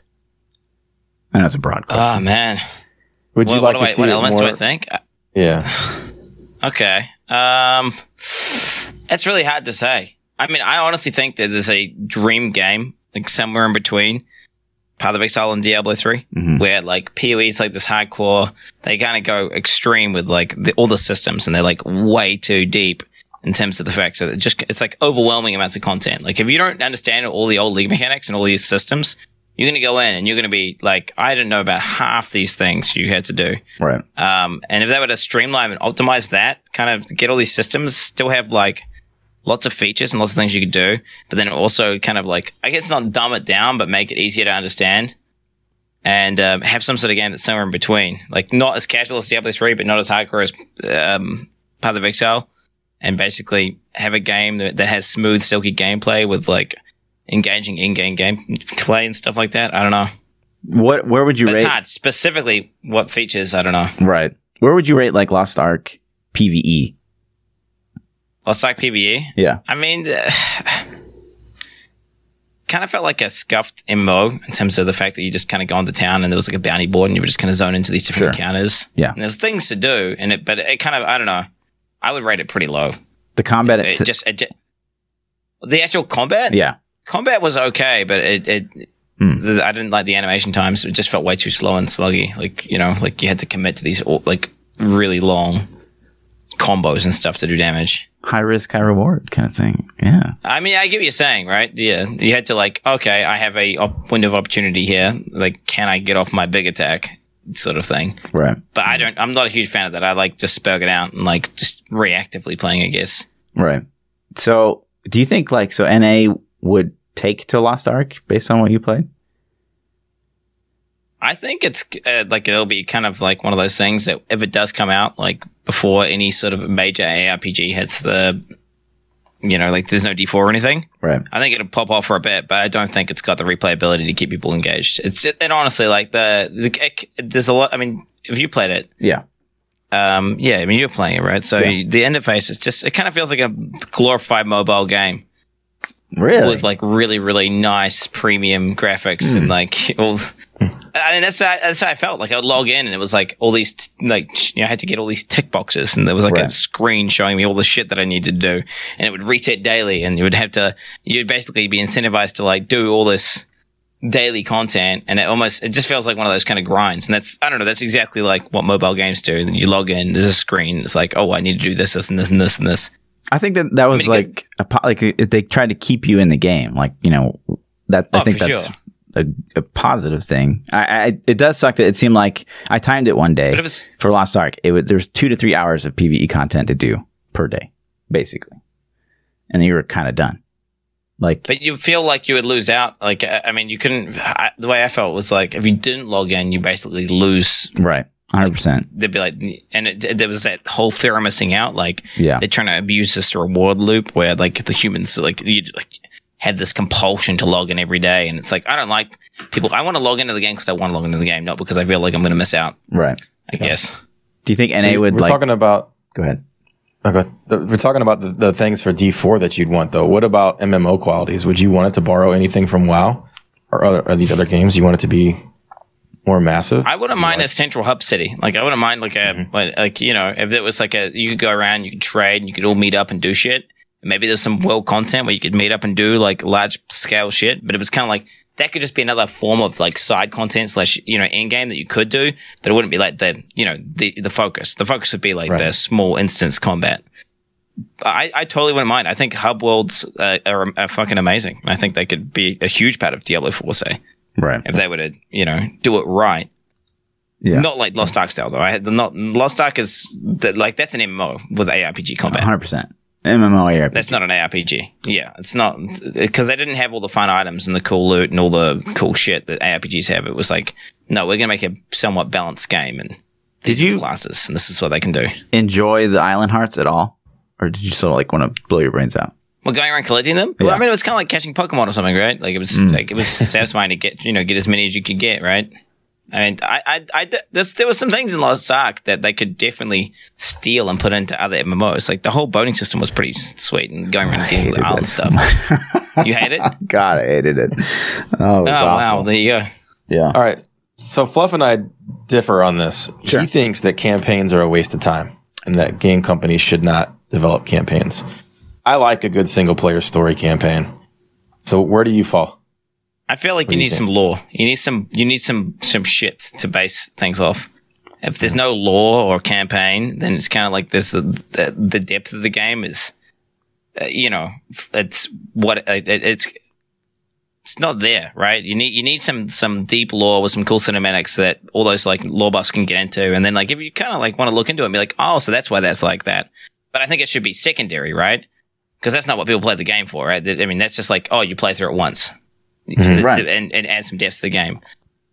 It's a broad question. Oh man, Would you what, like what, to I, see what elements more? do I think? Yeah. Okay. Um, it's really hard to say. I mean, I honestly think that there's a dream game, like somewhere in between Path of Exile and Diablo 3, Mhm. where like PoE is like this hardcore. They kind of go extreme with like the, all the systems, and they're like way too deep in terms of the fact that it just it's like overwhelming amounts of content. Like if you don't understand all the old league mechanics and all these systems, you're gonna go in and you're gonna be like, I didn't know about half these things you had to do. Right. Um, and if they were to streamline and optimize that, kind of get all these systems, still have like lots of features and lots of things you could do, but then also kind of like, I guess not dumb it down, but make it easier to understand. And um, have some sort of game that's somewhere in between, like not as casual as Diablo three, but not as hardcore as um, Path of Exile, and basically have a game that, that has smooth, silky gameplay with like engaging in-game gameplay and stuff like that. I don't know. What? Where would you But it's rate? hard. Specifically, what features? I don't know. Right. Where would you rate like Lost Ark PVE? Lost Ark PVE. Yeah. I mean, kind of felt like a scuffed MMO in terms of the fact that you just kind of go into town and there was like a bounty board and you were just kind of zone into these different Sure. encounters. Yeah. And there's things to do in it, but it kind of, I don't know. I would rate it pretty low. The combat. It It's, just, it the actual combat, yeah. Combat was okay, but it, it hmm. the, I didn't like the animation times. It just felt way too slow and sluggy. Like you know, like you had to commit to these like really long combos and stuff to do damage. High risk, high reward kind of thing. Yeah. I mean, I get what you're saying, right? Yeah, you had to like, okay, I have a op- window of opportunity here. Like, can I get off my big attack, sort of thing. Right. But I don't. I'm not a huge fan of that. I like just spurg it out and like just reactively playing. I guess. Right. So, do you think like so NA would take to Lost Ark based on what you played? I think it's uh, like it'll be kind of like one of those things that if it does come out like before any sort of major ARPG hits the, you know, like there's no D4 or anything. Right. I think it'll pop off for a bit, but I don't think it's got the replayability to keep people engaged. It's just, and honestly, like the, the it, there's a lot. I mean, if you played it, Yeah. um, yeah, I mean you're playing it, right? So Yeah. the interface is just it kind of feels like a glorified mobile game Really? with like really really nice premium graphics and hmm. like all. I mean that's how, that's how I felt. Like I would log in and it was like all these t- like you know I had to get all these tick boxes and there was like a screen showing me all the shit that I needed to do and it would reset daily and you would have to you'd basically be incentivized to like do all this daily content and it almost it just feels like one of those kind of grinds and that's I don't know that's exactly like what mobile games do. You log in, there's a screen, it's like oh I need to do this, this, and this, and this, and this. I think that that was mean, like a like if they tried to keep you in the game. Like you know that I Oh, think that's sure. a, a positive thing. I, I it does suck that it seemed like I timed it one day it was for Lost Ark. It was there's two to three hours of PVE content to do per day, basically, and then you were kind of done. Like But you feel like you would lose out. Like, I I mean, you couldn't. I, the way I felt was like, if you didn't log in, you basically lose. right, hundred percent. They'd be like, and it, there was that whole fear of missing out. Like, Yeah, they're trying to abuse this reward loop where, like, the humans, like, you like, had this compulsion to log in every day. And it's like, I don't like people. I want to log into the game because I want to log into the game, not because I feel like I'm going to miss out, right. I guess. Do you think NA See, would we're like? talking about go ahead. okay, we're talking about the, the things for D4 that you'd want though. What about MMO qualities? Would you want it to borrow anything from WoW or other or these other games? You want it to be more massive? I wouldn't mind a central hub city. Like I wouldn't mind like a like, like you know if it was like a you could go around, you could trade, and you could all meet up and do shit. Maybe there's some world content where you could meet up and do like large scale shit. But it was kind of like that could just be another form of like side content slash you know in game that you could do, but it wouldn't be like the you know the the focus. The focus would be like Right. the small instance combat. I, I totally wouldn't mind. I think hub worlds uh, are, are fucking amazing. I think they could be a huge part of Diablo 4, say, Right. if they were to, you know, do it right. Yeah. Not like Lost Ark style though. I had not Lost Ark is that like that's an MMO with ARPG combat. hundred percent. MMO ARPG. That's not an ARPG. Yeah, it's not because they didn't have all the fun items and the cool loot and all the cool shit that ARPGs have. It was like, no, we're gonna make a somewhat balanced game and Did you classes, and this is what they can do. enjoy the Island Hearts at all, or did you sort of like want to blow your brains out? Well, going around collecting them. Well, I mean, it was kind of like catching Pokemon or something, right? Like it was mm. like it was satisfying to get you know get as many as you could get, right? I mean, I, I, I there's, there was some things in Lost Ark that they could definitely steal and put into other MMOs. Like the whole boating system was pretty sweet, and going around getting hated the island it. stuff. you hate it? Oh God, I hated it. Oh, it was oh, wow! There you go. Yeah. All right. So Fluff and I differ on this. Sure. He thinks that campaigns are a waste of time and that game companies should not develop campaigns. I like a good single player story campaign. So where do you fall? I feel like you you need think? some lore. You need some. You need some some shit to base things off. If there's no lore or campaign, then it's kind of like this. The, the depth of the game is, uh, you know, it's what uh, it, it's. It's not there, right? You need you need some some deep lore with some cool cinematics that all those like lore buffs can get into, and then like if you kind of like want to look into it and be like, oh, so that's why that's like that. But I think it should be secondary, right? Because that's not what people play the game for, right? I mean, that's just like, oh, you play through it once Mhm. Right. and, and add some depth to the game.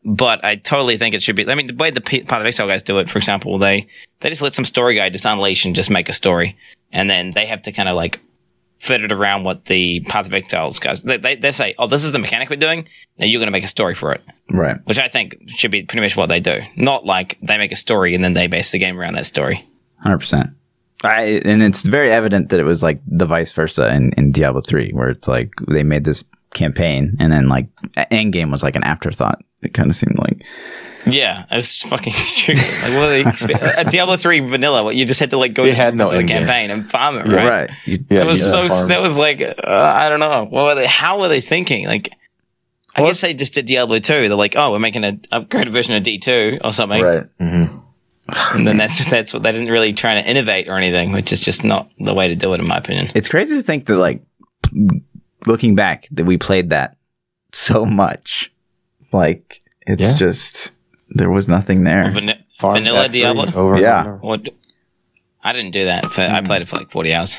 But I totally think it should be. I mean, the way the Path of Exile guys do it, for example, they they just let some story guy just unleash and just make a story, and then they have to kind of like fit it around what the Path of Exiles guys. They, they they say, "Oh, this is the mechanic we're doing. Now you're going to make a story for it," Right. which I think should be pretty much what they do. Not like they make a story and then they base the game around that story. Hundred percent. I and it's very evident that it was like the vice versa in, in Diablo three, where it's like they made this campaign and then like Endgame was like an afterthought. It kind of seemed like Yeah, it's fucking stupid. Like, what they expect? A Diablo three vanilla, what you just had to like go They to the no rest the endgame. campaign and farm it, Yeah. right? You- Yeah, That was so. just farm. That was like uh, I don't know. What were they? How were they thinking? Like, I guess they just did Diablo two. They're like, oh, we're making an upgraded version of D two or something, right. Mhm. And then that's that's what they didn't really try to innovate or anything, which is just not the way to do it, in my opinion. It's crazy to think that like looking back that we played that so much. Like it's Yeah. just there was nothing there. Van- vanilla F3 Diablo. Over and Yeah. over. What? I didn't do that. For, I mm. played it for like forty hours.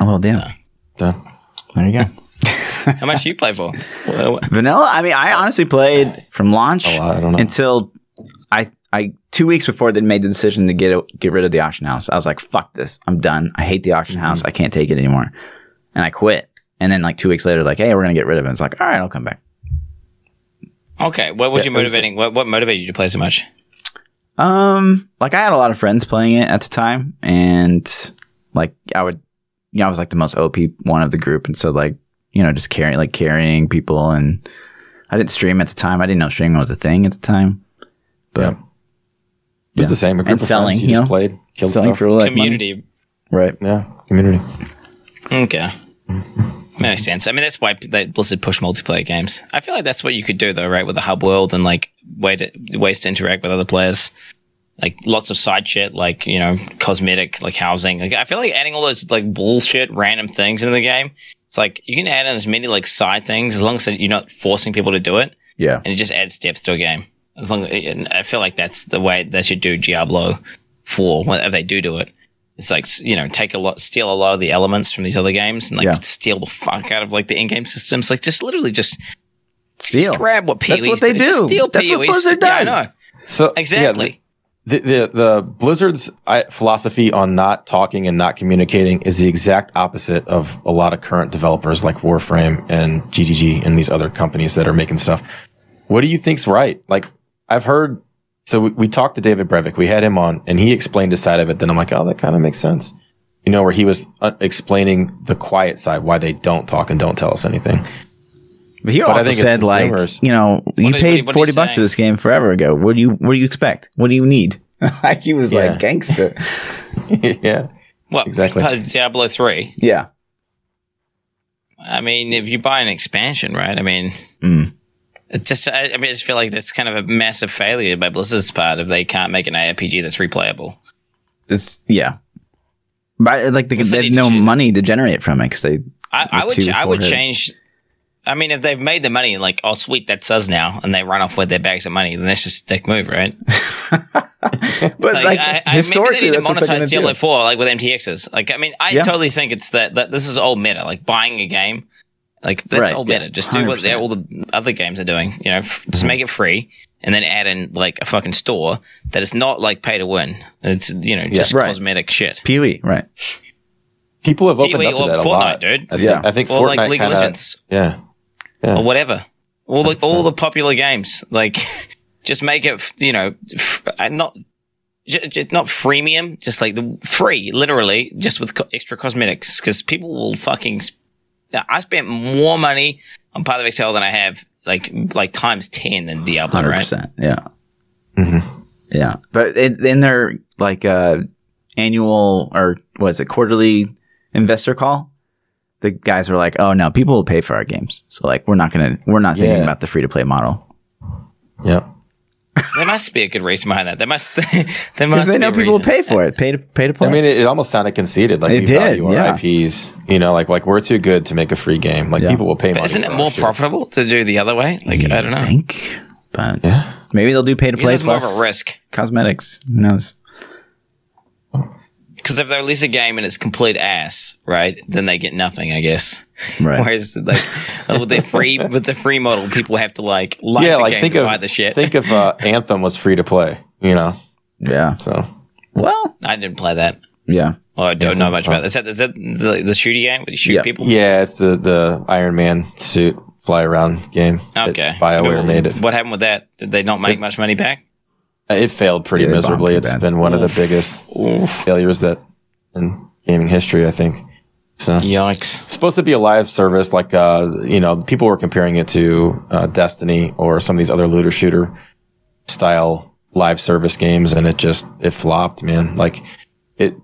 Oh well, damn. Done. There you go. How much do you play for? Vanilla. I mean, I honestly played from launch A lot, I don't know. until I two weeks before they made the decision to get get rid of the auction house. I was like, "Fuck this! I'm done. I hate the auction Mm-hmm. house. I can't take it anymore," and I quit. And then like two weeks later, like, "Hey, we're gonna get rid of it." It's like, "All right, I'll come back." Okay, what was Yeah, your it was- motivating? What, what motivated you to play so much? Um, like I had a lot of friends playing it at the time, and like I would, you know, I was like the most OP one of the group, and so like you know, just carrying like carrying people, and I didn't stream at the time. I didn't know streaming was a thing at the time, but Yeah. It was Yeah. the same. A group And of selling, friends. You, you just know? played, killed selling stuff. for like money. Community. right? yeah, community. Okay. Makes sense. I mean, that's why they, Blizzard push multiplayer games. I feel like that's what you could do, though, right? With the hub world and like way to, ways to interact with other players. Like lots of side shit, like you know, cosmetic, like housing. Like I feel like adding all those like bullshit, random things into the game. It's like you can add in as many like side things as long as you're not forcing people to do it, Yeah, and it just adds depth to a game. As long, and I feel like that's the way they should do Diablo Four. If they do do it, it's like you know take a lot, steal a lot of the elements from these other games, and like Yeah. steal the fuck out of like the in-game systems. Like just literally just Steal. Just grab what PoEs That's what they do. Just steal That's what PoEs. Blizzard Yeah, I does. know So exactly. Yeah, the, the the Blizzard's philosophy on not talking and not communicating is the exact opposite of a lot of current developers like Warframe and GGG and these other companies that are making stuff. What do you think's right? Like I've heard. So we, we talked to David Brevik. We had him on, and he explained his side of it. Then I'm like, oh, that kind of makes sense. You know, where he was uh, explaining the quiet side, why they don't talk and don't tell us anything. but he I also think it's said like, you know, you what paid you forty bucks saying? for this game forever ago. What do you what do you expect? What do you need? like he was Yeah. like gangster. yeah, what exactly. Diablo Three. yeah. I mean, if you buy an expansion, right? I mean, Mm. Just I, I mean, I just feel like that's kind of a massive failure by Blizzard's part if they can't make an ARPG that's replayable. It's yeah. But uh, like they, they had no money to generate from it because they I, I would ch- I would change. I mean, if they've made the money, like, oh, sweet, that's us now, and they run off with their bags of money, then that's just a dick move, right? but Like, like, I, I, historically, maybe they need to monetize Diablo 4 like with MTXs. Like, I mean, I Yeah. totally think it's that, that this is old meta. Like buying a game, like that's Right, better. yeah. Just do what 100%. all the other games are doing. You know, f- Mm-hmm. just make it free and then add in like a fucking store that is not like pay to win. It's you know just Right. cosmetic shit. PoE, right? People have opened PoE up to or that a Fortnite, lot. dude. I think, Yeah. I think Or Fortnite like League of kinda- Legends Yeah. or whatever. All the all the popular games, like just make it you know f- uh, not. j- j- Not freemium, just like the free, literally, just with co- extra cosmetics, because people will fucking. Sp- I spent more money on Path of Exile than I have like like times ten than Diablo, Hundred right? percent. Yeah. Mhm. Yeah, but in, in their like uh, annual or was it quarterly investor call, the guys were like, "Oh no, people will pay for our games, so like we're not gonna we're not thinking Yeah. about the free to play model Yeah. There must be a good reason behind that. There must. there must they know a people will pay for it, pay to pay to play." I mean, it, it almost sounded conceited. Like It we did, value yeah. IPs. You know, like like we're too good to make a free game. Like Yeah. people will pay But money. isn't for it more shit. profitable to do the other way? Like I don't know. I think, but Yeah. maybe they'll do pay to play it's more of a risk. cosmetics. Who knows? Because if they release a game and it's complete ass, right, then they get nothing, I guess. Right. Whereas like uh, with the free with the free model, people have to like like yeah, the like game think to of buy the shit. think if uh, Anthem was free to play. You know, Yeah. so Well, I didn't play that. yeah. Or I don't know much about it. Is that is that the, the shooting game where you shoot Yeah. people? yeah, it's the the Iron Man suit fly around game. that Okay. Bioware made it. What happened with that? Did they not make much money back? It failed pretty Yeah, miserably. pretty It's bad. been one of the biggest failures that in gaming history, I think. So Yikes. it's supposed to be a live service, like uh, you know, people were comparing it to uh, Destiny or some of these other looter shooter style live service games, and it just it flopped, man. Like it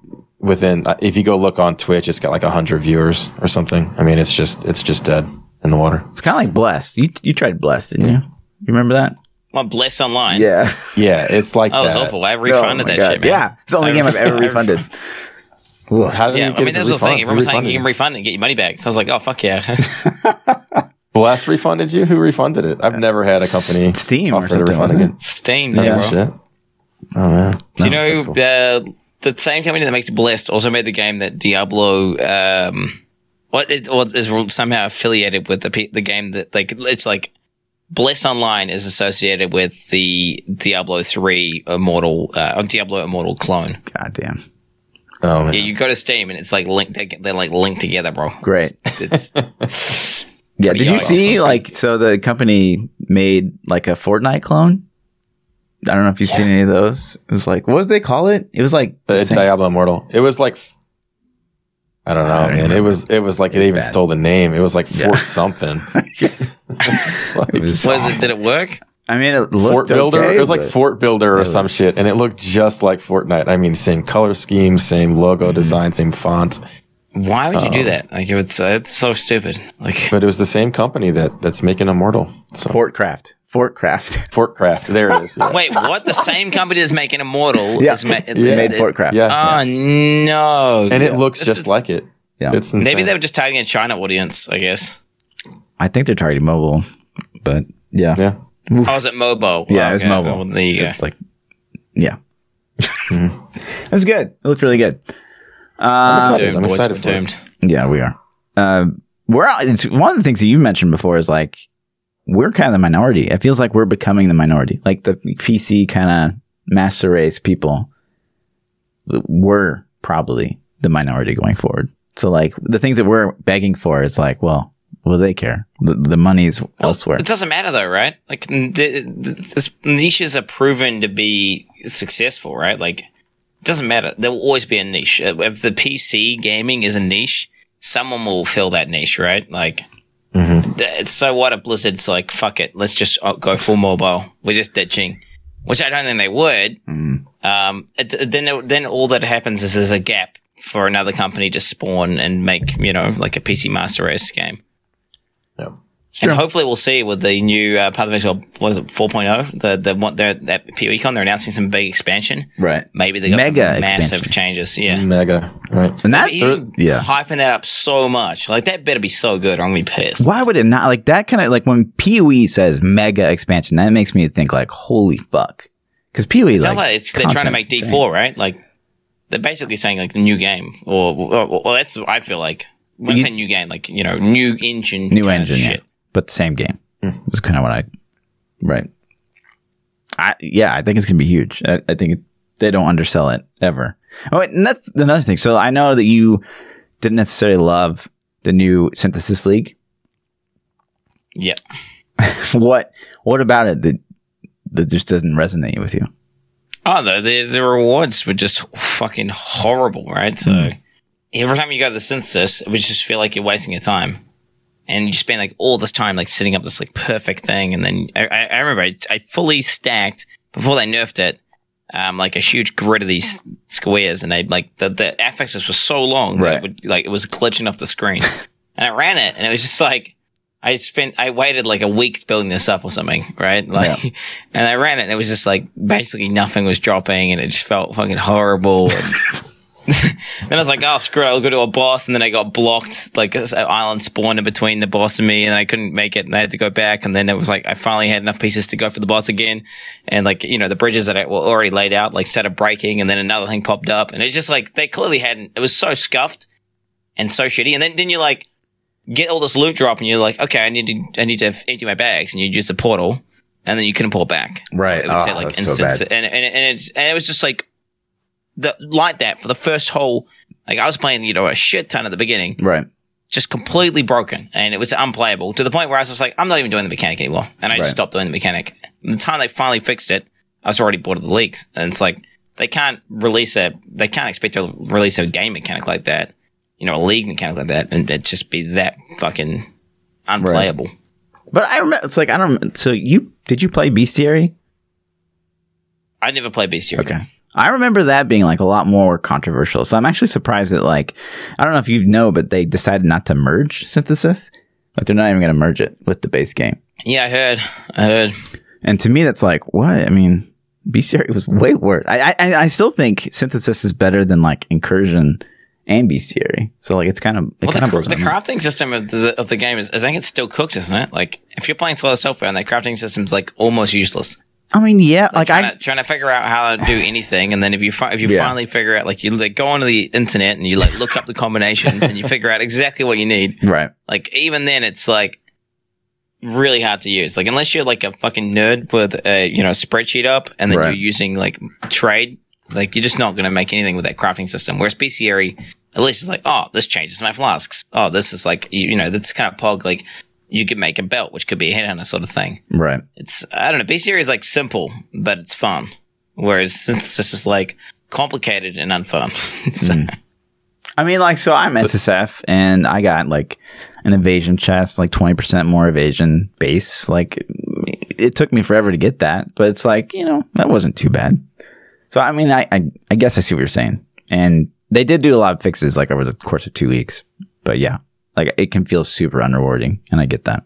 within uh, if you go look on Twitch, it's got like hundred viewers or something. I mean, it's just it's just dead in the water. It's kind of like Blessed. You you tried Blessed, didn't you? You remember that? Well, Bless Online. Yeah. Yeah, it's like oh, That was awful. I refunded Oh that God. shit, man. Yeah, it's the only I game I've ever I refunded. How did Yeah, you I get mean, the that's the refund? thing. Who Everyone's saying refunded you can refund and get your money back. So I was like, oh, fuck yeah. Bless refunded you? Who refunded it? I've never had a company Steam or offer to something, refund again. it? Steam, Oh, yeah, bro. shit. Oh man. Do you No, know cool. uh, the same company that makes Blessed also made the game that Diablo, um, what it or is somehow affiliated with the the game that like it's like Blessed Online is associated with the Diablo three Immortal, uh, or Diablo Immortal clone. God damn. Oh man. Yeah, you go to Steam and it's like linked. They're, they're like linked together, bro. Great. It's, it's- Yeah. Did you awesome. see like so the company made like a Fortnite clone? I don't know if you've seen any of those. It was like what did they call it? It was like Uh, Diablo Immortal. It was like I don't know, I don't man. It was it was like it even Bad. stole the name. It was like Yeah. Fort something. It's like It was- was it, did it work? I mean, it looked Fort Builder. okay, it was like Fort Builder or some was- shit, and it looked just like Fortnite. I mean, same color scheme, same logo Mm-hmm. design, same font. Why would you do Oh. that? Like it's uh, it's so stupid. Like But it was the same company that that's making Immortal. So Fortcraft. Fortcraft. Fortcraft. There it is. Yeah. Wait, what? The same company that's making Immortal Yeah. is ma- Yeah. made Fortcraft. Yeah. Oh no! and it looks This just is- like it. Yeah. It's insane. Maybe they were just targeting a China audience. I guess. I think they're targeting mobile, but yeah, yeah. Oh, is it mobile? yeah, Oh, it was okay. mobile. Well, there you go. It's like, yeah, Mm-hmm. it was good. It looked really good. I'm Uh, excited. Doomed, I'm excited we're for it. yeah, we are. Uh, we're it's one of the things that you mentioned before is like we're kind of the minority. It feels like we're becoming the minority, like the PC kind of master race people. We're probably the minority going forward. So like the things that we're begging for, is like, well, will they care? The, the money's elsewhere. It doesn't matter though, right? Like n- th- th- niches are proven to be successful, right? Like it doesn't matter. There will always be a niche. Uh, If the PC gaming is a niche, someone will fill that niche, right? Like. Mhm. So what if Blizzard's like, fuck it, let's just uh, go full mobile. We're just ditching, which I don't think they would. Mm. Um, it, then then all that happens is there's a gap for another company to spawn and make you know like a PC Master Race game. Yeah. And hopefully we'll see with the new uh, Path of Exile, what is it, 4.0? The the one they're at PoECon, they're announcing some big expansion. Right. Maybe they got Mega some massive expansion. changes. Yeah, Mega. Right. And that, He's yeah. hyping that up so much. Like that better be so good, or I'm gonna be pissed. Why would it not? Like that kind of like when PoE says mega expansion, that makes me think like, holy fuck. Because Pee Wee, Sounds like, like it's, they're trying to make content's D insane. four, right? Like they're basically saying like the new game, or well, well that's what I feel like. When I say new game, like you know, new engine, new kinda engine, yeah. But same game. That's kind of what I, right? I yeah, I think it's gonna be huge. I, I think it, they don't undersell it ever. Oh, and that's another thing. So I know that you didn't necessarily love the new Synthesis League. Yeah, what what about it that that just doesn't resonate with you? Oh, the, the the rewards were just fucking horrible, right? So Hmm. every time you go to the synthesis, it would just feel like you're wasting your time, and you spend like all this time like setting up this like perfect thing, and then I, I, I remember I, I fully stacked before they nerfed it, um, like a huge grid of these squares, and they like the the axis was so long that Right. it would like it was glitching off the screen, and I ran it, and it was just like. I spent, I waited like a week building this up or something, right? Like, and I ran it and it was just like basically nothing was dropping and it just felt fucking horrible. And then I was like, oh, screw it, I'll go to a boss. And then I got blocked, like an island spawned in between the boss and me and I couldn't make it and I had to go back. And then it was like, I finally had enough pieces to go for the boss again. And like, you know, the bridges that I were already laid out, like started breaking and then another thing popped up. And it's just like, they clearly hadn't, it was so scuffed and so shitty. And then, then you like, get all this loot drop and you're like, okay, I need to I need to empty my bags and you use the portal and then you couldn't pull back. Right. It would say Oh, like ah, that's so bad. and and and, it's, and it was just like the like that for the first whole like I was playing you know a shit ton at the beginning, Right. just completely broken and it was unplayable to the point where I was just like, I'm not even doing the mechanic anymore, and I just stopped doing the mechanic. The time they finally fixed it, I was already bored of the leagues, and it's like they can't release a they can't expect to release a game mechanic like that, you know, a league mechanic like that, and it just be that fucking unplayable. But I remember it's like I don't. So you did you play Bestiary? I never played Bestiary. Okay. I remember that being like a lot more controversial. So I'm actually surprised that like I don't know if you know, but they decided not to merge synthesis. Like they're not even going to merge it with the base game. Yeah, I heard. I heard. And to me, that's like what I mean. Bestiary was way worse. I I I still think synthesis is better than like incursion and Bestiary. So like it's kind of it Well, kind of the, blows the my mind. crafting system of the, of the game is, I think it's still cooked, isn't it? Like, if you're playing solo self-found and the crafting system's like almost useless. I mean, yeah, like trying, I to, trying to figure out how to do anything, and then if you fi- if you Yeah. finally figure out, like, you like go onto the internet and you like look up the combinations and you figure out exactly what you need. right. Like, even then, it's like really hard to use. Like, unless you're like a fucking nerd with a you know spreadsheet up, and then Right. you're using like trade, like you're just not going to make anything with that crafting system. Whereas BCRE, at least it's like, oh, this changes my flasks. Oh, this is like you, you know, that's kind of pog. Like, you could make a belt, which could be a headhunter sort of thing. Right. It's I don't know. BCRE is like simple, but it's fun. Whereas Synthesis is like complicated and unfun. so, mm. I mean, like, so I'm SSF and I got like an evasion chest, like 20% more evasion base. Like, it took me forever to get that, but it's like, you know, that wasn't too bad. So, I mean, I, I, I guess I see what you're saying. And they did do a lot of fixes like over the course of two weeks. But yeah, like, it can feel super unrewarding. And I get that.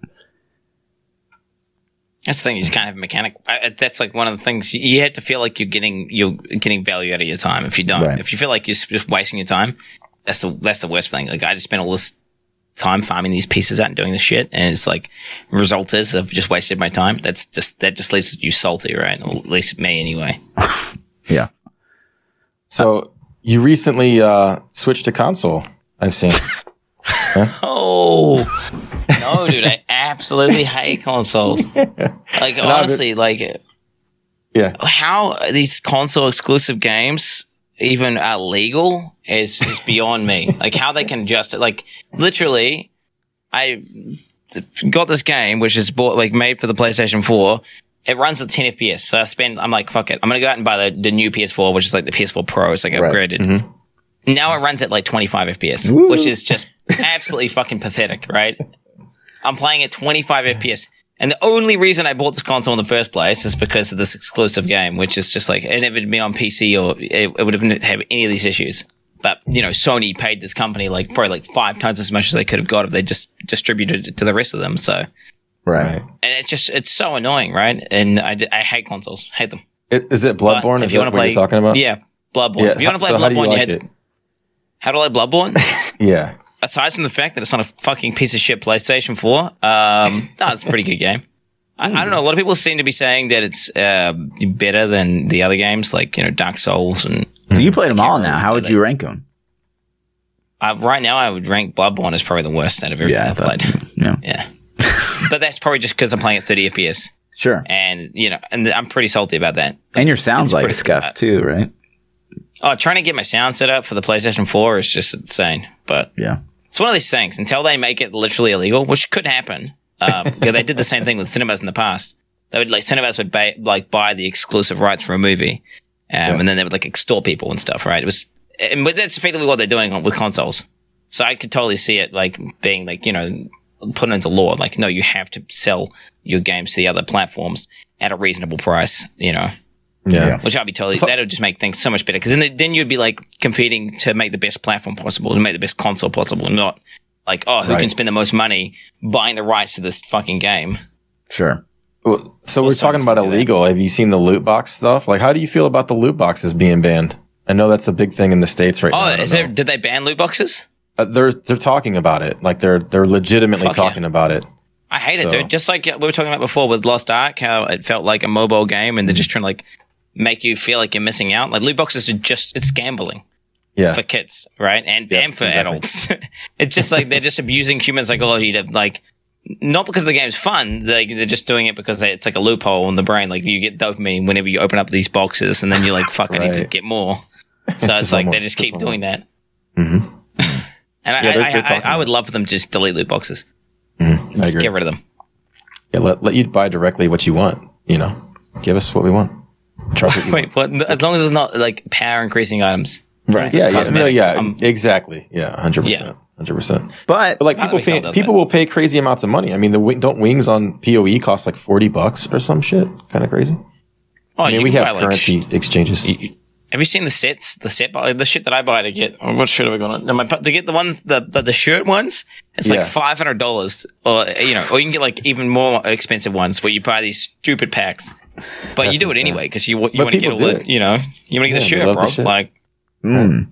That's the thing. You just can't have a mechanic. I, that's like one of the things you- you have to feel like you're getting you're getting value out of your time. If you don't, Right. if you feel like you're just wasting your time, that's the that's the worst thing. Like I just spent all this time farming these pieces out and doing this shit, and it's like result is I've just wasted my time. That's just that just leaves you salty, right? Or at least me anyway. Yeah. So you recently uh, switched to console. I've seen. Oh no, dude! I absolutely hate consoles. Like honestly, like yeah. how these console exclusive games even are legal is is beyond me. Like how they can just like literally, I got this game which is bought like made for the PlayStation Four. It runs at 10 FPS, so I spend. I'm like, fuck it. I'm gonna go out and buy the, the new PS4, which is like the PS4 Pro. It's like Right. upgraded. Mm-hmm. Now it runs at like 25 FPS, Woo. which is just absolutely fucking pathetic, right? I'm playing at 25 FPS. And the only reason I bought this console in the first place is because of this exclusive game, which is just like, and if it had been on PC or it, it would have have any of these issues. But, you know, Sony paid this company like probably like five times as much as they could have got if they just distributed it to the rest of them. So, Right. and it's just, it's so annoying, right? And I, I hate consoles, hate them. It, is it But Bloodborne? if Is you want to play, you're talking about? Yeah, Bloodborne. Yeah. If you want to play so you Bloodborne, you, like had it? How do I like Bloodborne? Yeah. aside from the fact that it's on a fucking piece of shit PlayStation 4, um, no, it's a pretty good game. I, I don't know. A lot of people seem to be saying that it's uh, better than the other games, like you know Dark Souls and. So you played them all now. How would you rank them? Uh, right now, I would rank Bloodborne as probably the worst out of everything I I've thought- played. Yeah, Yeah, but that's probably just because I'm playing at 30 FPS, sure. and you know, and I'm pretty salty about that. And your sounds it's like pretty- scuffed too, right? Oh, trying to get my sound set up for the PlayStation 4 is just insane. But Yeah. it's one of these things until they make it literally illegal, which could happen. Um, yeah, they did the same thing with cinemas in the past. They would like cinemas would buy, like buy the exclusive rights for a movie, um, and then they would like extort people and stuff. Right? It was, and but that's effectively what they're doing with consoles. So I could totally see it like being like you know put into law. Like no, you have to sell your games to the other platforms at a reasonable price. You know, Yeah. Yeah. which I'd be totally that would just make things so much better because then then you'd be like competing to make the best platform possible to make the best console possible, not like oh who Right. can spend the most money buying the rights to this fucking game. Sure. Well, so we're talking about gonna that. illegal. Have you seen the loot box stuff? Like, how do you feel about the loot boxes being banned? I know that's a big thing in the states right now. Oh, is there? Did they ban loot boxes? Uh, they're they're talking about it. Like they're they're legitimately Fuck yeah. talking about it. I hate it, dude. Just like we were talking about before with Lost Ark, how it felt like a mobile game, and they're just trying to like make you feel like you're missing out. Like loot boxes are just it's gambling. Yeah. for kids, right? And Yeah, and for exactly. adults. it's just like they're just abusing human psychology to like not because the game's fun, like they're just doing it because they, it's like a loophole in the brain. Like you get dopamine whenever you open up these boxes, and then you're like, "Fuck, I need to get more." So it's like one they just just keep doing that. Mhm. And Yeah, I, they're- I, they're I, talking I would love for them to just delete loot boxes. I Just get rid of them. Yeah, let let you buy directly what you want. You know, give us what we want. Charge what Wait, what? As long as it's not like power increasing items. Right. Yeah, yeah, no, yeah, Um, exactly. Yeah, hundred percent, hundred percent. But But like people pay, people that. will pay crazy amounts of money. I mean, the don't wings on POE cost like forty bucks or some shit, kind of crazy. oh, I mean, you we have buy, like, currency exchanges. You- you- have you seen the sets? The set, the shit that I buy to get. Or what shirt have I got on? No, my, to get the ones, the the, the shirt ones, it's Yeah. like five hundred dollars, or you know, or you can get like even more expensive ones where you buy these stupid packs. But you That's do it anyway because you you want to get all the you know you want to get the Yeah, shirt, love the bro. Like mm,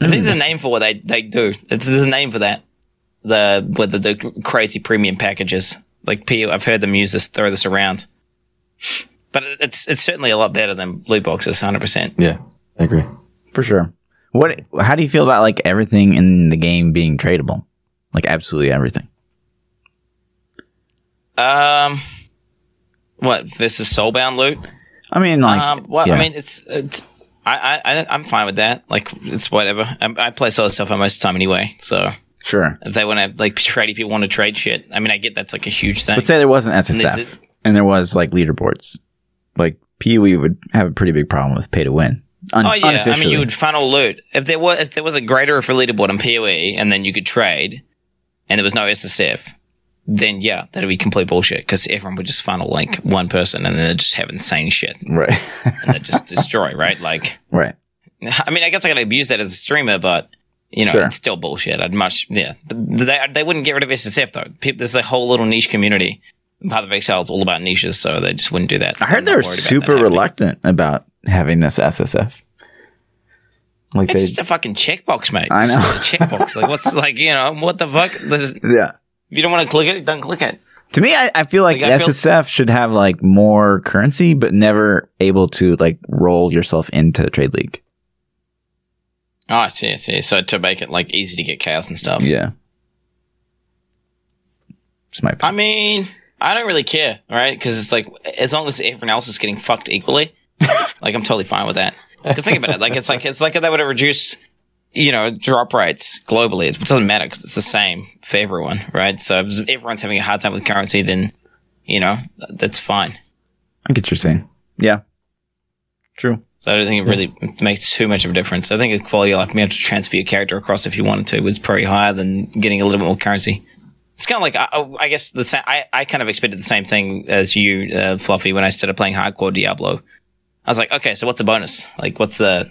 I think there's a name for what they they do. It's there's a name for that. The with the, the crazy premium packages. Like P, I've heard them use this, throw this around. But it's it's certainly a lot better than loot boxes, hundred percent. Yeah, I agree. for sure. What? How do you feel about like everything in the game being tradable? Like absolutely everything. Um, what this is soulbound loot? I mean, like, um, well, yeah. I mean, it's it's I I I- I'm fine with that. Like, it's whatever. I, I play solo stuff most of the time anyway. So sure. if they want to like trading people want to trade shit, I mean, I get that's like a huge thing. But say there wasn't And is it- and there was like leaderboards. Like PoE would have a pretty big problem with pay to win. Un- oh yeah, I mean, you would funnel loot if there was if there was a greater for leaderboard on PoE, and then you could trade, and there was no SSF. Then yeah, that'd be complete bullshit because everyone would just funnel like one person and then they'd just have insane shit right, and they'd just destroy, right? Like, right. I mean, I guess I could abuse that as a streamer, but you know, Sure. it's still bullshit. I'd much, yeah. But they, they wouldn't get rid of SSF though. People, there's a whole little niche community. Path of Exile is all about niches, so they just wouldn't do that. I So heard I'm they're were worried about super reluctant about having this SSF. Like It's they, just a fucking checkbox, mate. I It's know. just a checkbox. like, what's like, you know, what the fuck? There's- if you don't want to click it, don't click it. To me, I, I feel like, Like, I feel- SSF should have like more currency, but never able to like roll yourself into Trade League. Oh, I see, I see. So to make it like easy to get chaos and stuff. Yeah. Just my I mean, I don't really care, right? Because it's like as long as everyone else is getting fucked equally, like I'm totally fine with that. Because think about it, like it's like it's like if they were to reduce, you know, drop rates globally. It doesn't matter because it's the same for everyone, right? So if everyone's having a hard time with currency, then you know that's fine. I get what you're saying. Yeah. True. So I don't think it really makes too much of a difference. I think the quality of life, being able to transfer your character across if you wanted to, was probably higher than getting a little bit more currency. It's kind of like I, I guess the same. I, I kind of expected the same thing as you, uh, Fluffy, when I started playing hardcore Diablo. I was like, okay, so what's the bonus? Like, what's the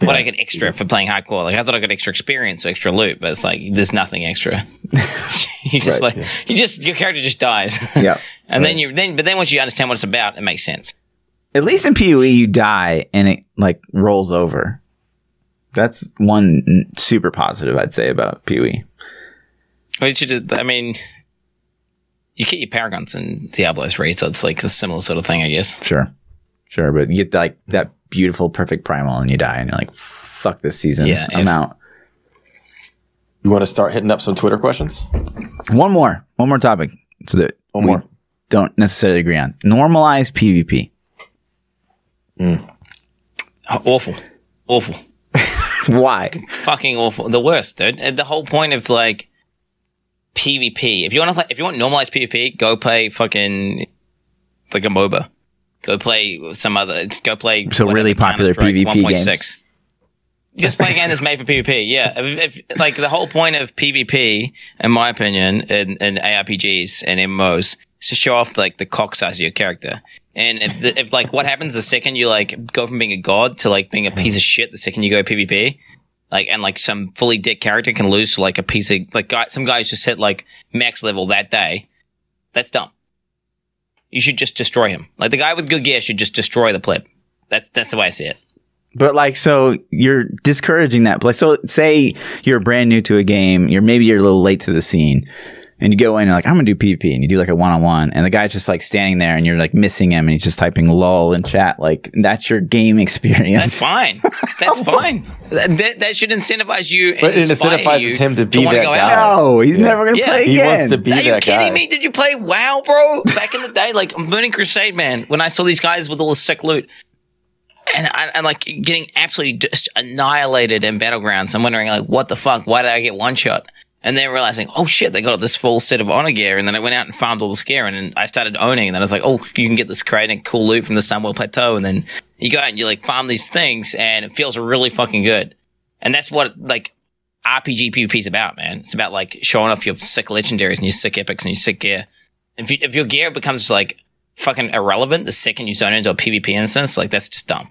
what I get extra for playing hardcore? Like, I thought I got extra experience, or extra loot, but it's like there's nothing extra. you just Right, like you just your character just dies. Yeah. and then you then but then once you understand what it's about, it makes sense. At least in PoE, you die and it like rolls over. That's one super positive I'd say about E. PoE. But you should, I mean, You get your paragons in Diablo 3, so it's like a similar sort of thing, I guess. Sure, sure, but you get like that beautiful, perfect primal, and you die, and you're like, "Fuck this season, Yeah, I'm if- out." You want to start hitting up some Twitter questions? One more, one more topic, so that One we more. don't necessarily agree on. Normalize PvP. Mm. Awful. Awful. Why? fucking awful. The worst, dude. And The whole point of like PvP. If you want to play, if you want normalized PvP, go play fucking like a MOBA. Go play some other. Go play. So really popular PvP 1.6. Just play a game that's made for PvP. Yeah, if, if, like the whole point of PvP, in my opinion, in, in ARPGs and MMOs, is to show off like the cock size of your character. And if the, if like what happens the second you like go from being a god to like being a piece of shit, the second you go PvP, like and like some fully dick character can lose like a piece of like guy, some guys just hit like max level that day. That's dumb. You should just destroy him. Like the guy with good gear should just destroy the pleb. That's that's the way I see it. But like, so you're discouraging that play. So say you're brand new to a game, you're maybe you're a little late to the scene, and you go in and you're like, I'm gonna do PvP, and you do like a one on one, and the guy's just like standing there, and you're like missing him, and he's just typing lol in chat. Like that's your game experience. That's fine. That's fine. That, that, that should incentivize you. But it incentivizes you him to be wanna that go guy. out. no, he's Yeah. never gonna Yeah. play He again. wants to be Are you kidding guy. me? Did you play WoW, bro? Back in the day, like Burning Crusade, man. When I saw these guys with all the sick loot, and I, I'm like getting absolutely just annihilated in battlegrounds. I'm wondering, like, what the fuck? Why did I get one shot? And then realizing, oh shit, they got this full set of honor gear. And then I went out and farmed all the gear, and I started owning. And then I was like, oh, you can get this crate and cool loot from the Sunwell Plateau. And then you go out and you like farm these things, and it feels really fucking good. And that's what like RPG PvP is about, man. It's about like showing off your sick legendaries and your sick epics and your sick gear. If you, if your gear becomes like fucking irrelevant the second you zone into a PvP instance, like that's just dumb.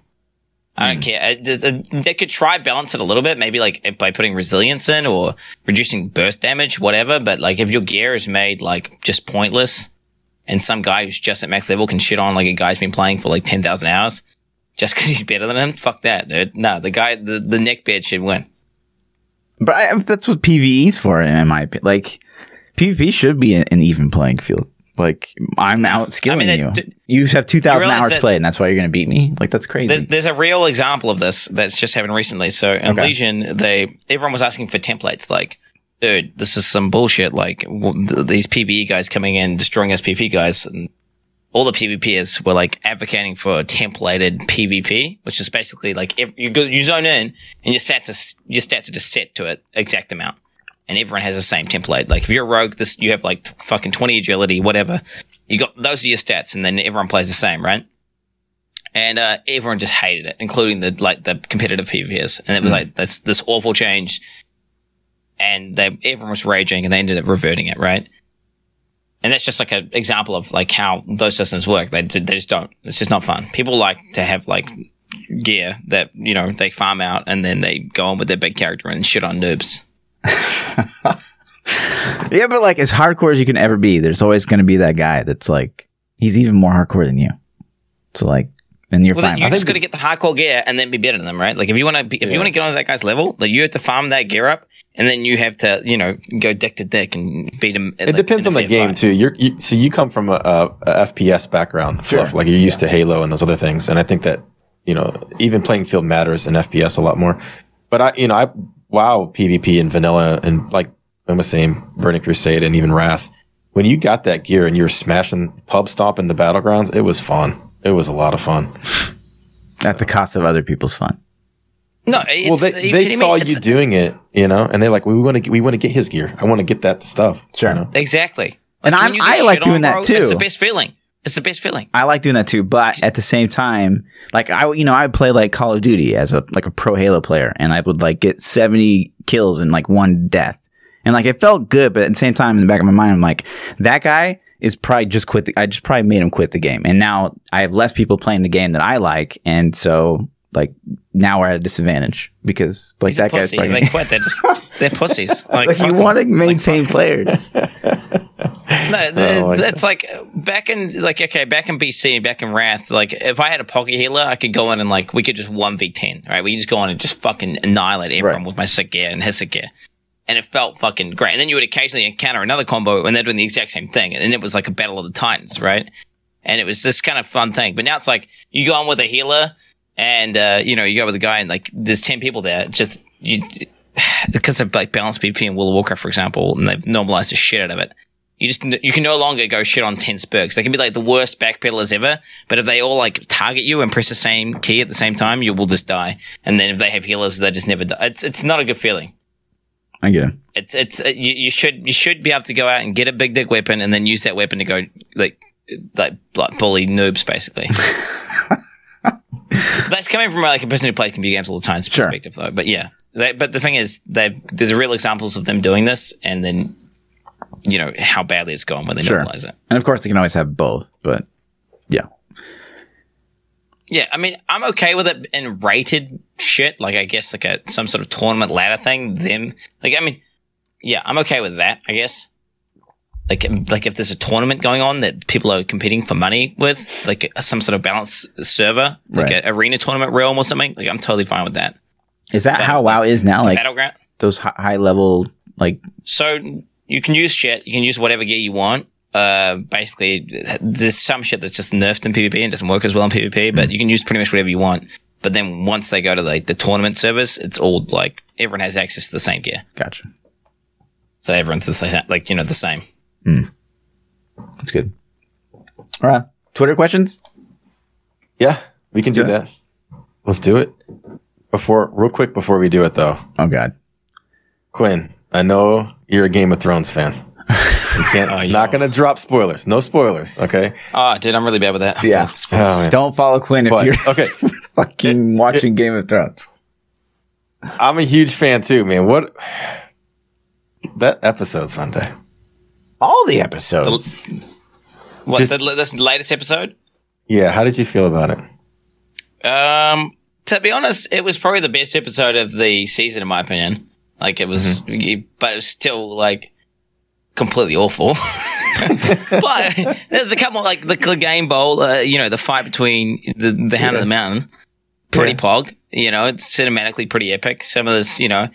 I don't hmm. care. It, there's a- they could try balance it a little bit, maybe like by putting resilience in or reducing burst damage, whatever. But like if your gear is made like just pointless, and some guy who's just at max level can shit on like a guy's been playing for like ten thousand hours just because he's better than him, fuck that, dude. No, the guy, the the neckbeard should win. But I, that's what PVE's for, in my opinion. Like PvP should be an, an even playing field. Like I'm out skilling I mean, you. d- you have two thousand hours played, and that's why you're gonna beat me. Like that's crazy. There's there's a real example of this that's just happened recently. So in Okay. Legion, they everyone was asking for templates. Like, dude, this is some bullshit. Like w- th- these PVE guys coming in destroying us PvP guys, and all the PvPers were like advocating for templated PvP, which is basically like if you go you zone in and your stats are your stats are just set to it exact amount, and everyone has the same template. Like if you're a rogue, this you have like t- fucking twenty agility, whatever. You got those are your stats, and then everyone plays the same, right? and uh, everyone just hated it, including the like the competitive PvPers, and it was like this this awful change, and they everyone was raging, and they ended up reverting it, right? And that's just like an example of like how those systems work. They they just don't. It's just not fun. People like to have like gear that you know they farm out, and then they go on with their big character and shit on noobs. yeah, but like as hardcore as you can ever be, there's always gonna be that guy that's like he's even more hardcore than you. So like, and you're Well, fine. You're just going to get the hardcore gear and then be better than them, right? Like if you want to, be if you want to get on that guy's level, like you have to farm that gear up, and then you have to, you know, go dick to dick and beat him. It depends on the game too. You're you, see, you come from a, a, a FPS background, Sure. Fluff. Like you're used to Halo and those other things, and I think that you know even playing field matters in FPS a lot more. But I, you know, I wow PvP and vanilla and like I'm saying, Burning Crusade and even Wrath. When you got that gear and you were smashing pub stomp in the battlegrounds, it was fun. It was a lot of fun. at the cost of other people's fun. No, it's, well, they, are you they saw you It's- doing it, you know, and they're like, "We want to, we want to get his gear. I want to get that stuff." Sure. you know? exactly. And I'm- when you get I like doing that bro, too. It's the best feeling. It's the best feeling. I like doing that too, but at the same time, like I, you know, I would play like Call of Duty as a like a pro Halo player, and I would like get seventy kills in like one death, and like it felt good, but at the same time, in the back of my mind, I'm like, that guy is probably just quit. The, I just probably made him quit the game, and now I have less people playing the game that I like, and so like now we're at a disadvantage because like He's that guy's. They quit. They're just they're pussies. Like, like you want to maintain players. No, Oh, it's, my it's like back in like okay, back in BC, back in Wrath. Like if I had a pocket healer, I could go in and like we could just one v ten, right? We could just go on and just fucking annihilate everyone Right. with my sick gear and his sick gear. and it felt fucking great. And then you would occasionally encounter another combo and they're doing the exact same thing, and then it was like a battle of the titans, right? And it was this kind of fun thing. But now it's like you go on with a healer, and uh, you know you go with a guy, and like there's ten people there. Just you because of like balanced PvP and of Warcraft, for example, and they've normalized the shit out of it. You just you can no longer go shit on ten spurks. They can be like the worst backpedalers ever, but if they all like target you and press the same key at the same time, you will just die. And then if they have healers, they just never die. It's it's not a good feeling. I get it. It's it's uh, you, you should you should be able to go out and get a big dick weapon and then use that weapon to go like like like bully noobs basically. That's coming from like a person who plays computer games all the time Sure. perspective though. But yeah, they, but the thing is, there's real examples of them doing this, and then you know how badly it's gone when they Sure. normalize it. And of course, they can always have both, but yeah. Yeah, I mean, I'm okay with it in rated shit. Like, I guess like a some sort of tournament ladder thing. Them, like, I mean, yeah, I'm okay with that. I guess. Like, like if there's a tournament going on that people are competing for money with, like some sort of balance server, like Right. an arena tournament realm or something, like I'm totally fine with that. Is that how WoW is now? Like Battleground. those high level, like So you can use shit. You can use whatever gear you want. Uh, basically, there's some shit that's just nerfed in PvP and doesn't work as well in PvP, but you can use pretty much whatever you want. But then once they go to like the tournament servers, it's all like everyone has access to the same gear, gotcha. so everyone's the same, like you know the same. Hmm. That's good. All right. Twitter questions? Yeah, we can do do that. Let's do it. Before, real quick, before we do it though, Oh God. Quinn, I know you're a Game of Thrones fan. You can't. Oh, yeah. Not gonna drop spoilers. No spoilers. Okay. Oh, dude, I'm really bad with that. Yeah. Oh. Don't follow Quinn if But, you're okay, fucking watching Game of Thrones. I'm a huge fan too, man. What that episode Sunday? All the episodes. What Just- the, this latest episode? Yeah, how did you feel about it? Um, to be honest, it was probably the best episode of the season, in my opinion. Like it was, but it was still like completely awful. but there's a couple like the Clegane Bowl, uh, you know, the fight between the the Hound Yeah. of the Mountain, pretty Yeah. pog. You know, it's cinematically pretty epic. Some of this, you know,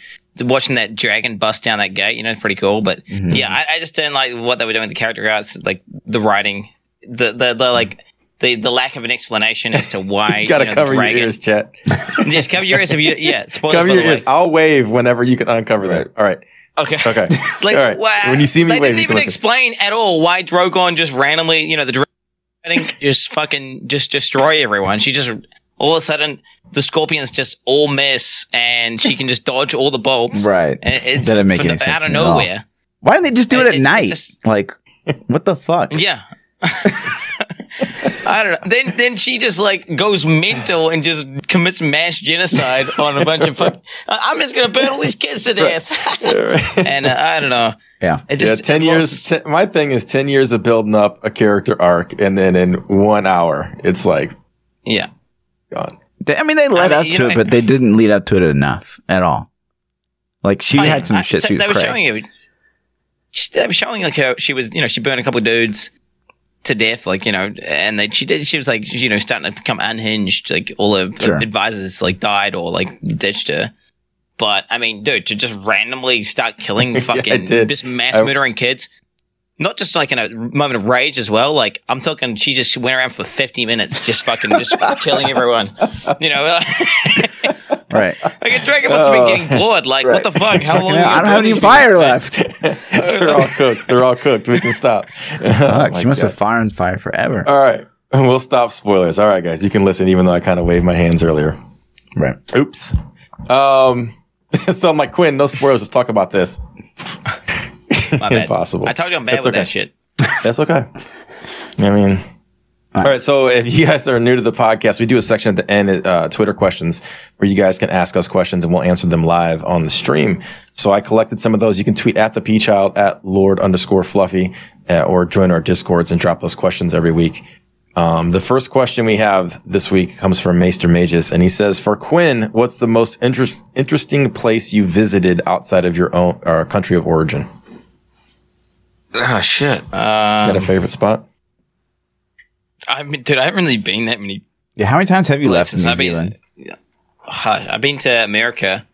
watching that dragon bust down that gate, you know, it's pretty cool. But Mm-hmm. yeah, I, I just didn't like what they were doing with the character arts, like the writing, the the, the like. The, the lack of an explanation as to why You gotta know, the cover your ears, chat. Yes, cover your ears if you. Yeah, spoilers. cover your ears. I'll wave whenever you can uncover that. All right. Okay. Okay. Like, All right. When you see me they wave, didn't even listen. explain at all why Drogon just randomly, you know, the dragon just fucking just destroy everyone. She just all of a sudden the scorpions just all miss and she can just dodge all the bolts. Right. And it, Doesn't make from any the- sense out of to all. nowhere. Why don't they just do it It- at it's night? just- like, what the fuck? Yeah. I don't know. Then then she just like goes mental and just commits mass genocide on a bunch of fuck. I'm just gonna burn all these kids to death. and uh, I don't know. Yeah. It yeah, just ten it years. Ten, my thing is ten years of building up a character arc, and then in one hour, it's like yeah. Gone. They, I mean, they led mean, up to know, it, but they didn't lead up to it enough at all. Like, she yeah. had some I- shit so she was They were showing you. she- They were showing like her. She was, you know, she burned a couple of dudes to death, like you know, and they, she did. She was like, you know, starting to become unhinged. Like all her Sure. advisors like died or like ditched her. But I mean, dude, to just randomly start killing fucking did. just mass I- murdering kids. Not just like in a moment of rage as well. Like I'm talking, she just went around for 50 minutes, just fucking just killing everyone. You know, Right. like a dragon must have been Oh. getting bored. Like, what the fuck? How long? Yeah, are you I don't have any burn these fire left. They're all cooked. They're all cooked. We can stop. Oh Fuck, my she must God. have fire and fire forever. All right. We'll stop spoilers. All right, guys. You can listen, even though I kind of waved my hands earlier. Right. Oops. Um. so I'm like Quinn. No spoilers. Let's talk about this. My bad. Impossible. I told you I'm bad That's with okay. that shit. That's okay. I mean, all right. So if you guys are new to the podcast, we do a section at the end, uh, Twitter questions, where you guys can ask us questions and we'll answer them live on the stream. So I collected some of those. You can tweet at the P Child at Lord underscore Fluffy, uh, or join our discords and drop those questions every week. Um, the first question we have this week comes from Maester Magus, and he says, "For Quinn, what's the most interest, interesting place you visited outside of your own uh, country of origin? Oh shit. Got a Um, favorite spot?" I mean, dude, I haven't really been that many Yeah, how many times have you left in places. New I've been, Zealand? Huh, I've been to America.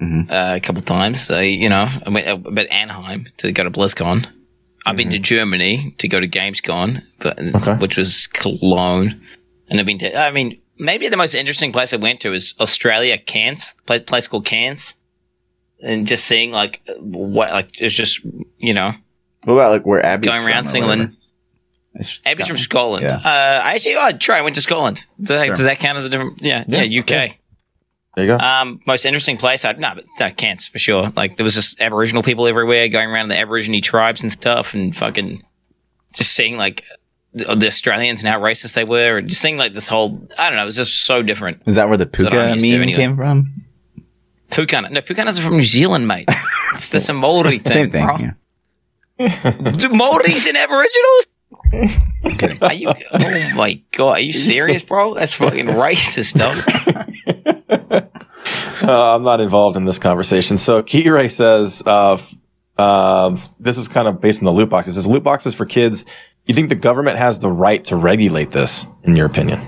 Mhm. uh, a couple times. So, you know, I went uh, but Anaheim to go to BlizzCon. I've been to Germany to go to Gamescom, but Okay. which was Cologne, and I've been to. I mean, maybe the most interesting place I went to is Australia, Cairns, place, place called Cairns, and just seeing like what like it's just you know What about like where Abby's going around or England. Abby's from Scotland. Scotland. Yeah. Uh, I actually, oh, try. I went to Scotland. Does that, Sure. does that count as a different? Yeah, yeah, Yeah, UK. yeah. There you go. Um, most interesting place? I no, but no, Cairns for sure. Like there was just Aboriginal people everywhere going around the Aborigine tribes and stuff, and fucking just seeing like the, the Australians and how racist they were, and just seeing like this whole. I don't know. It was just so different. Is that where the puka used to meme anyway. came from? Pukana, no, Pukanas are from New Zealand, mate. it's the some Maori thing, Same thing. bro. Yeah. Do Maoris and Aboriginals? Kidding. Are you? Oh my god, are you serious, bro? That's fucking racist, dog. Uh, I'm not involved in this conversation. So Kiray says, uh, uh, this is kind of based on the loot boxes. It says loot boxes for kids. You think the government has the right to regulate this, in your opinion?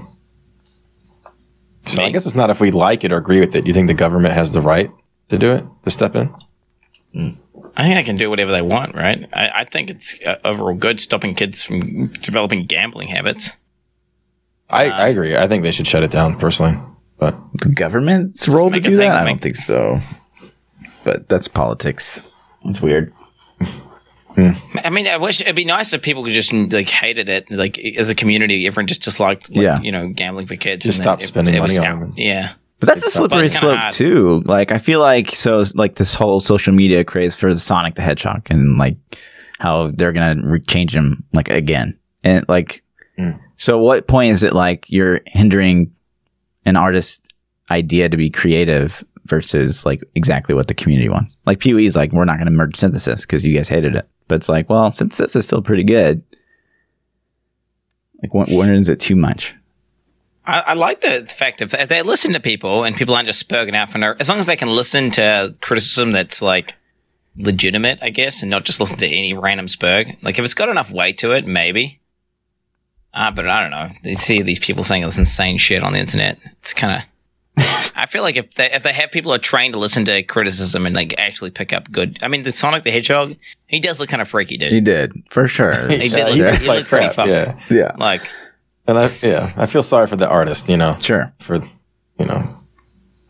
So I guess it's not if we like it or agree with it. You think the government has the right to do it, to step in? I think they can do whatever they want, right? I, I think it's uh, overall good stopping kids from developing gambling habits. I, I agree. I think they should shut it down personally. But The government's role to make a do thing, that? I don't think so. But that's politics. It's weird. I mean, I wish it'd be nice if people could just like hated it, like as a community, everyone just disliked, like, Yeah. you know, gambling for kids. Just stop then it- spending it money on them. Yeah, But that's a slippery But it's kinda slope hard. too. Like I feel like so like this whole social media craze for the Sonic the Hedgehog and like how they're gonna re- change him like again and like Mm. so what point is it like you're hindering an artist's idea to be creative versus like exactly what the community wants? Like Pee Wee's like we're not gonna merge synthesis because you guys hated it, but it's like well synthesis is still pretty good. Like when, when is it too much? I, I like the fact if, if they listen to people and people aren't just spurging out for no, as long as they can listen to criticism that's like legitimate, I guess, and not just listen to any random spurg. Like if it's got enough weight to it, maybe. Uh, but I don't know. You see these people saying this insane shit on the internet. It's kind of. I feel like if they if they have people who are trained to listen to criticism and like actually pick up good. I mean, the Sonic the Hedgehog, he does look kind of freaky, dude. He did for sure. He did Yeah, look- he he like looked pretty fucked. Yeah, yeah, Like, and I yeah I feel sorry for the artist. You know, sure, for you know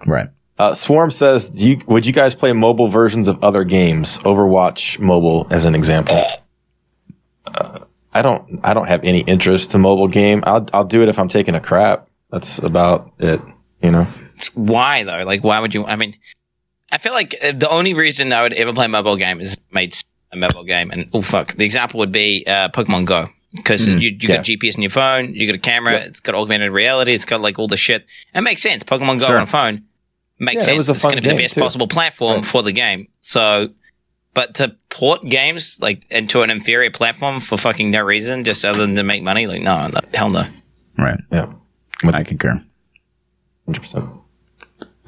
right. Uh, Swarm says, Do you, "Would you guys play mobile versions of other games? Overwatch mobile, as an example." Uh, I don't. I don't have any interest to mobile game. I'll. I'll do it if I'm taking a crap. That's about it. You know. It's- why though? Like, why would you? I mean, I feel like uh, the only reason I would ever play a mobile game is made a mobile game. And oh fuck, the example would be uh, Pokemon Go because you, you got GPS in your phone, you got a camera, Yeah. it's got augmented reality, it's got like all the shit. It makes sense. Pokemon Go Sure. on a phone makes Yeah, sense. was it's going to be the best too. possible platform Right. for the game. So. But to port games like into an inferior platform for fucking no reason, just other than to make money, like no, no hell no. Right. Yeah. I concur. Hundred percent.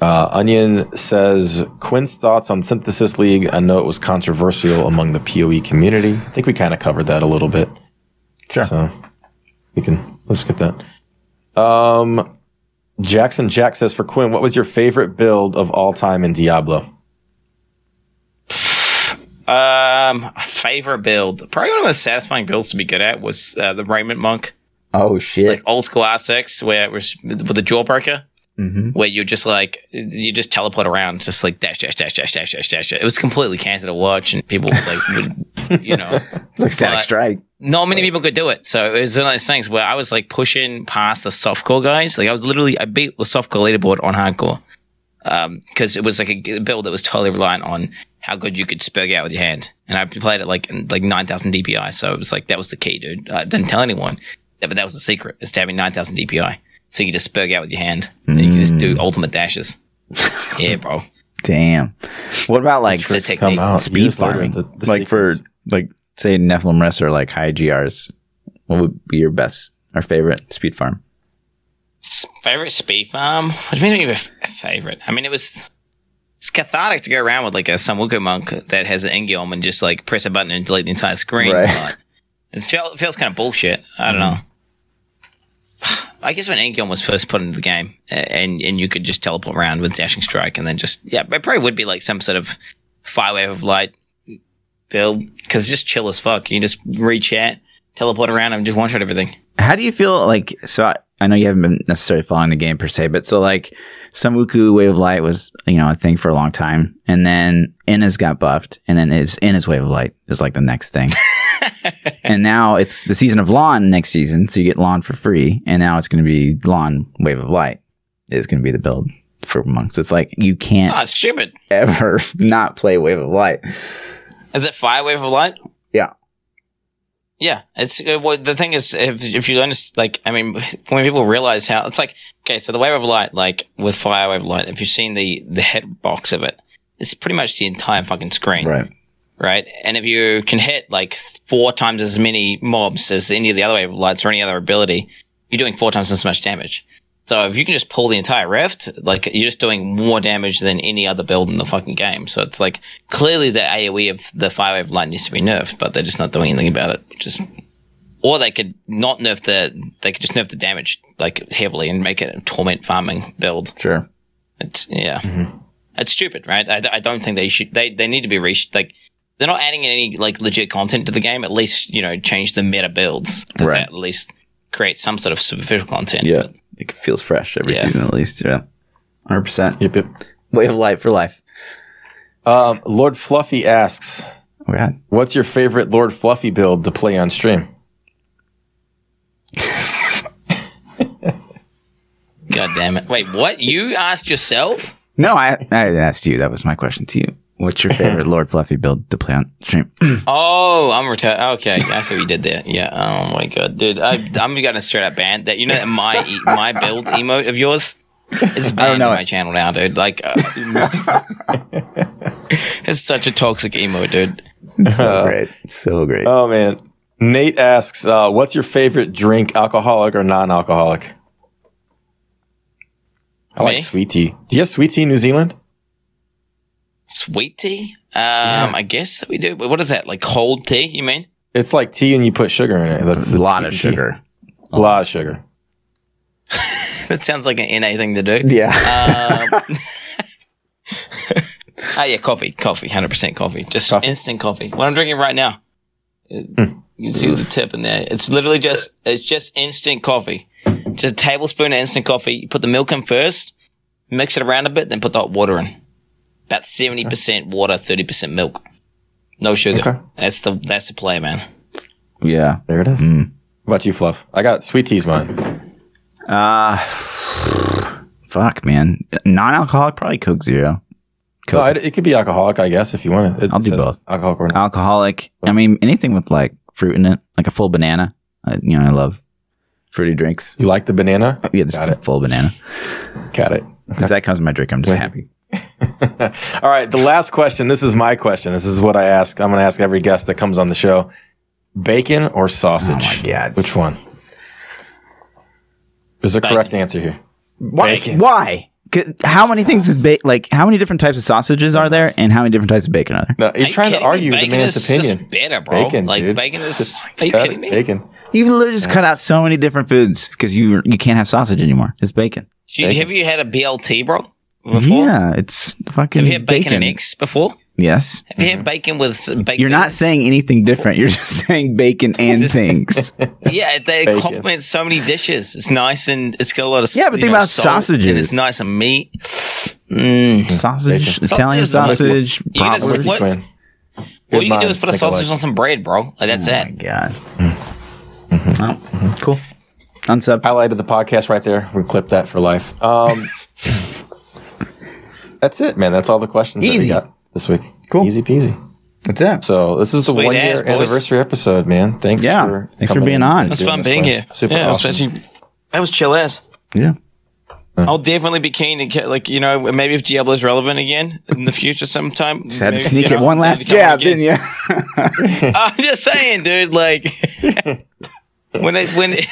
Uh, Onion says Quinn's thoughts on Synthesis League. I know it was controversial among the PoE community. I think we kind of covered that a little bit. Sure. So we can let's skip that. Um, Jackson Jack says for Quinn, what was your favorite build of all time in Diablo? Um, favorite build. Probably one of the most satisfying builds to be good at was uh, the Raiment Monk, Oh shit. like old school R6, where it was with the jawbreaker, mm-hmm. where you're just like you just teleport around, just like dash dash dash dash dash dash dash. It was completely cancer to watch, and people like would, you know, It's like Static Strike. not many people could do it. So it was one of those things where I was like pushing past the softcore guys. Like I was literally I beat the softcore leaderboard on hardcore. Um, because it was like a build that was totally reliant on how good you could spurg out with your hand, and I played it like like nine thousand DPI. So it was like that was the key, dude. I didn't tell anyone, but that was the secret: is to having nine thousand DPI, so you just spurg out with your hand, and you could just do mm. ultimate dashes. yeah, bro. Damn. What about like The technique. out speed years farming? the- the like for secrets. like say Nephalem Rest or like high GRs. What would be your best or favorite speed farm? Favorite speed farm? What do you mean by f- favorite? I mean, it was it's cathartic to go around with like a Sunwuko monk that has an In-geom and just like press a button and delete the entire screen. Right. But it, feel, it feels kind of bullshit. I don't mm. know. I guess when Aegon was first put into the game, uh, and and you could just teleport around with dashing strike, and then just yeah, it probably would be like some sort of fire wave of light build because just chill as fuck. You just reach out, teleport around, and just one shot everything. How do you feel like? So I, I know you haven't been necessarily following the game per se, but so like some Sunwuko Wave of Light was you know a thing for a long time, and then Inna's got buffed, and then is Inna's Wave of Light is like the next thing. and now it's the season of LoN next season, so you get LoN for free, and now it's going to be LoN Wave of Light is going to be the build for monks. It's like you can't Ah, stupid. ever not play Wave of Light. Is it fire wave of light? Yeah. Yeah, it's uh, well, the thing is if if you understand, like I mean, when people realize how it's like okay, so the wave of light, like with fire wave of light, if you've seen the the head box of it, it's pretty much the entire fucking screen, right? And if you can hit like four times as many mobs as any of the other wave lights or any other ability, you're doing four times as much damage. So if you can just pull the entire rift, like you're just doing more damage than any other build in the fucking game. So it's like clearly the AoE of the fire wave light needs to be nerfed, but they're just not doing anything about it. Which is, or they could not nerf the, they could just nerf the damage like heavily and make it a torment farming build. Sure. It's yeah, mm-hmm. it's stupid, right? I, I don't think they should. They they need to be reached. Like they're not adding any like legit content to the game. At least you know change the meta builds because Right. that at least create some sort of superficial content. Yeah. But It feels fresh every Yeah. season at least. Yeah. 100%. Yep, yep. Wave of Light for life. Um, Lord Fluffy asks, Oh, God. "What's your favorite Lord Fluffy build to play on stream?" God damn it! Wait, what? You asked yourself? No, I, I asked you. That was my question to you. What's your favorite Lord Fluffy build to play on stream? Oh, I'm retired. Okay, That's see what you did there. Yeah. Oh my god, dude, I, I'm gonna straight up ban that. You know that my e- my build emote of yours. It's banned know on it. my channel now, dude. Like, uh, it's such a toxic emote, dude. so great. So great. Oh man, Nate asks, uh, "What's your favorite drink, alcoholic or non-alcoholic?" I like sweet tea. Do you have sweet tea in New Zealand? Sweet tea? Um, I guess we do. What is that? Like cold tea? You mean? It's like tea and you put sugar in it. That's a lot of sweet tea. sugar. A lot of sugar. That sounds like an NA thing to do. Yeah. Um, ah, yeah, coffee, coffee, hundred percent coffee, just Coffee. instant coffee. What I'm drinking right now, Uh, you can see the tip in there. It's literally just it's just instant coffee, just a tablespoon of instant coffee. You put the milk in first, mix it around a bit, then put the hot water in. About seventy percent water, thirty percent milk, no sugar. Okay. That's the that's the play, man. yeah. There it is. Mm. What about you, Fluff? I got sweet tea's mine. Uh, fuck, man. Non-alcoholic, probably Coke Zero. No, it, it could be alcoholic, I guess, if you want it. it I'll do both. Alcoholic or not. Alcoholic. I mean, anything with like fruit in it, like a full banana. I, you know, I love fruity drinks. You like the banana? Yeah, just Got a it. full banana. Got it. If that comes in my drink, I'm just happy. All right, the last question. This is my question. This is what I ask. I'm going to ask every guest that comes on the show: bacon or sausage? Oh my God. Which one? Is the correct answer here. Why? Bacon. Why? 'Cause How many things is ba- like? How many different types of sausages are there, and how many different types of bacon are there? No, you're Are you trying to kidding me? argue the bacon man's is opinion. Just better, bro. Bacon, like dude. bacon is. Just Are you cut kidding me? Bacon. You literally just cut out so many different foods because you you can't have sausage anymore. It's bacon. Bacon. have you had a BLT, bro? Before? Yeah, it's fucking Have you had bacon, bacon. and eggs before? Yes. Have you had bacon with s- bacon? You're not saying anything different. You're just saying bacon and Just- things. Yeah, they Bacon. complement so many dishes. It's nice and it's got a lot of Yeah, but you think know, about salt, and sausages. it's nice and meat. Mm. sausage, Bacon. Italian Sausage sausage, You just- bratwurst. what? Quinn. All Good you can do is put a sausage alike. on some bread, bro. Like that's it. Oh it. my god. Mm-hmm. Well, cool. Unsub. Highlight of the podcast right there. We clip that for life. Um, that's it, man. That's all the questions that we Easy. got this week. Cool. Easy peasy. That's it. So this is the Sweet one year boys. anniversary episode, man. Thanks Yeah. for Thanks for being on. and It's fun being here. Super yeah, it was awesome. actually that was chill ass. Yeah. I'll definitely be keen to get like you know maybe if Diablo is relevant again in the future sometime. Just had to sneak you it one last jab, again. didn't you? I'm just saying, dude. Like when it when it,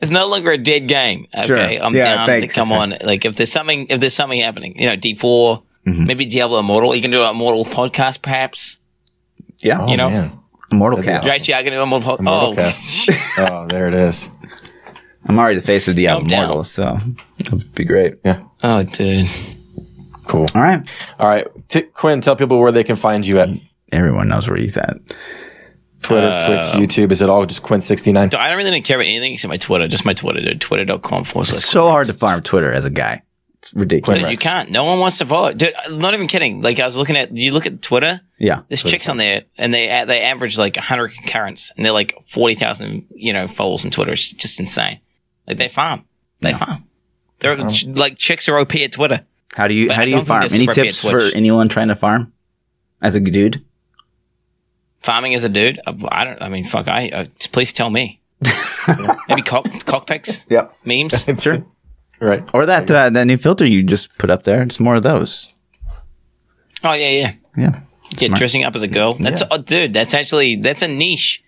it's no longer a dead game. Okay, Sure. I'm Yeah, down thanks. to come on. Like if there's something if there's something happening, you know, D4, Mhm. maybe Diablo Immortal. You can do an Immortal podcast, perhaps. yeah. Oh, you know? man. Immortal That'd Cast. awesome. Right? Yeah, I can do Immortal. Immortal oh, cast. oh, there it is. I'm already the face of Diablo Calm down. Immortal, so it'd be great. Yeah. Oh, dude. Cool. All right. All right. T- Quinn, tell people where they can find you at Everyone knows where he's at. Twitter, Uh, Twitch, YouTube. Is it all just Quin69? I don't really care about anything except my Twitter. Just my Twitter, dude. Twitter.com forward It's so hard to farm Twitter as a guy. It's ridiculous. Dude, you can't. No one wants to follow. Dude, I'm not even kidding. Like I was looking at, you look at Twitter. Yeah. There's chicks on there, and they they average like 100 concurrents, and they're like 40,000, you know, followers on Twitter. It's just insane. Like they farm, they farm. They're like chicks are OP at Twitter. How do you But how do you farm? Any tips for anyone trying to farm as a dude? Farming as a dude, I I don't. I mean, fuck. I uh, please tell me. Maybe cock cockpicks, Yep. memes. Sure. Right. Or that uh, that new filter you just put up there. It's more of those. Oh yeah, yeah. Yeah. Yeah, Smart. dressing up as a girl. That's oh, dude. That's actually that's a niche.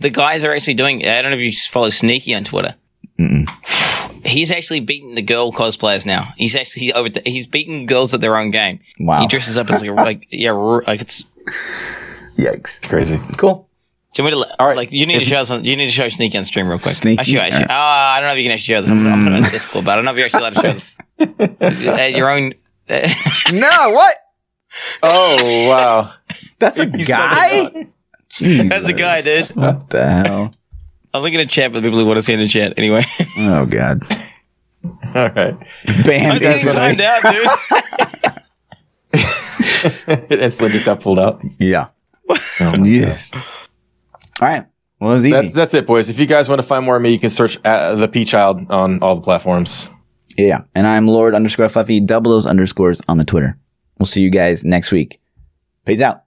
The guys are actually doing. I don't know if you follow Sneaky on Twitter. Mm. He's actually beating the girl cosplayers now. He's actually he's over. He's beating girls at their own game. Wow. He dresses up as like, a- like yeah, like it's. Yikes. It's crazy. Cool. Do you want me to? All right. Like you need to show us. You need to show Sneaky on stream real quick. Sneaky? Actually, actually, All oh, I don't know if you can actually show this. I'm, I'm putting it on Discord, but I don't know if you're actually allowed to show this. At uh, your own. Uh, no, what? Oh, wow. That's a guy? That's a guy, dude. What the hell? I'm looking at chat with people who want to see in the chat. Anyway, Oh god. All right. Banned I'm getting timed out, dude. it instantly just got pulled out. Yeah. Oh Yeah. gosh. All right. Well, it's easy. That's, that's it, boys. If you guys want to find more of me, you can search at the P Child on all the platforms. yeah. And I'm Lord underscore Fluffy, double those underscores on the Twitter. We'll see you guys next week. Peace out.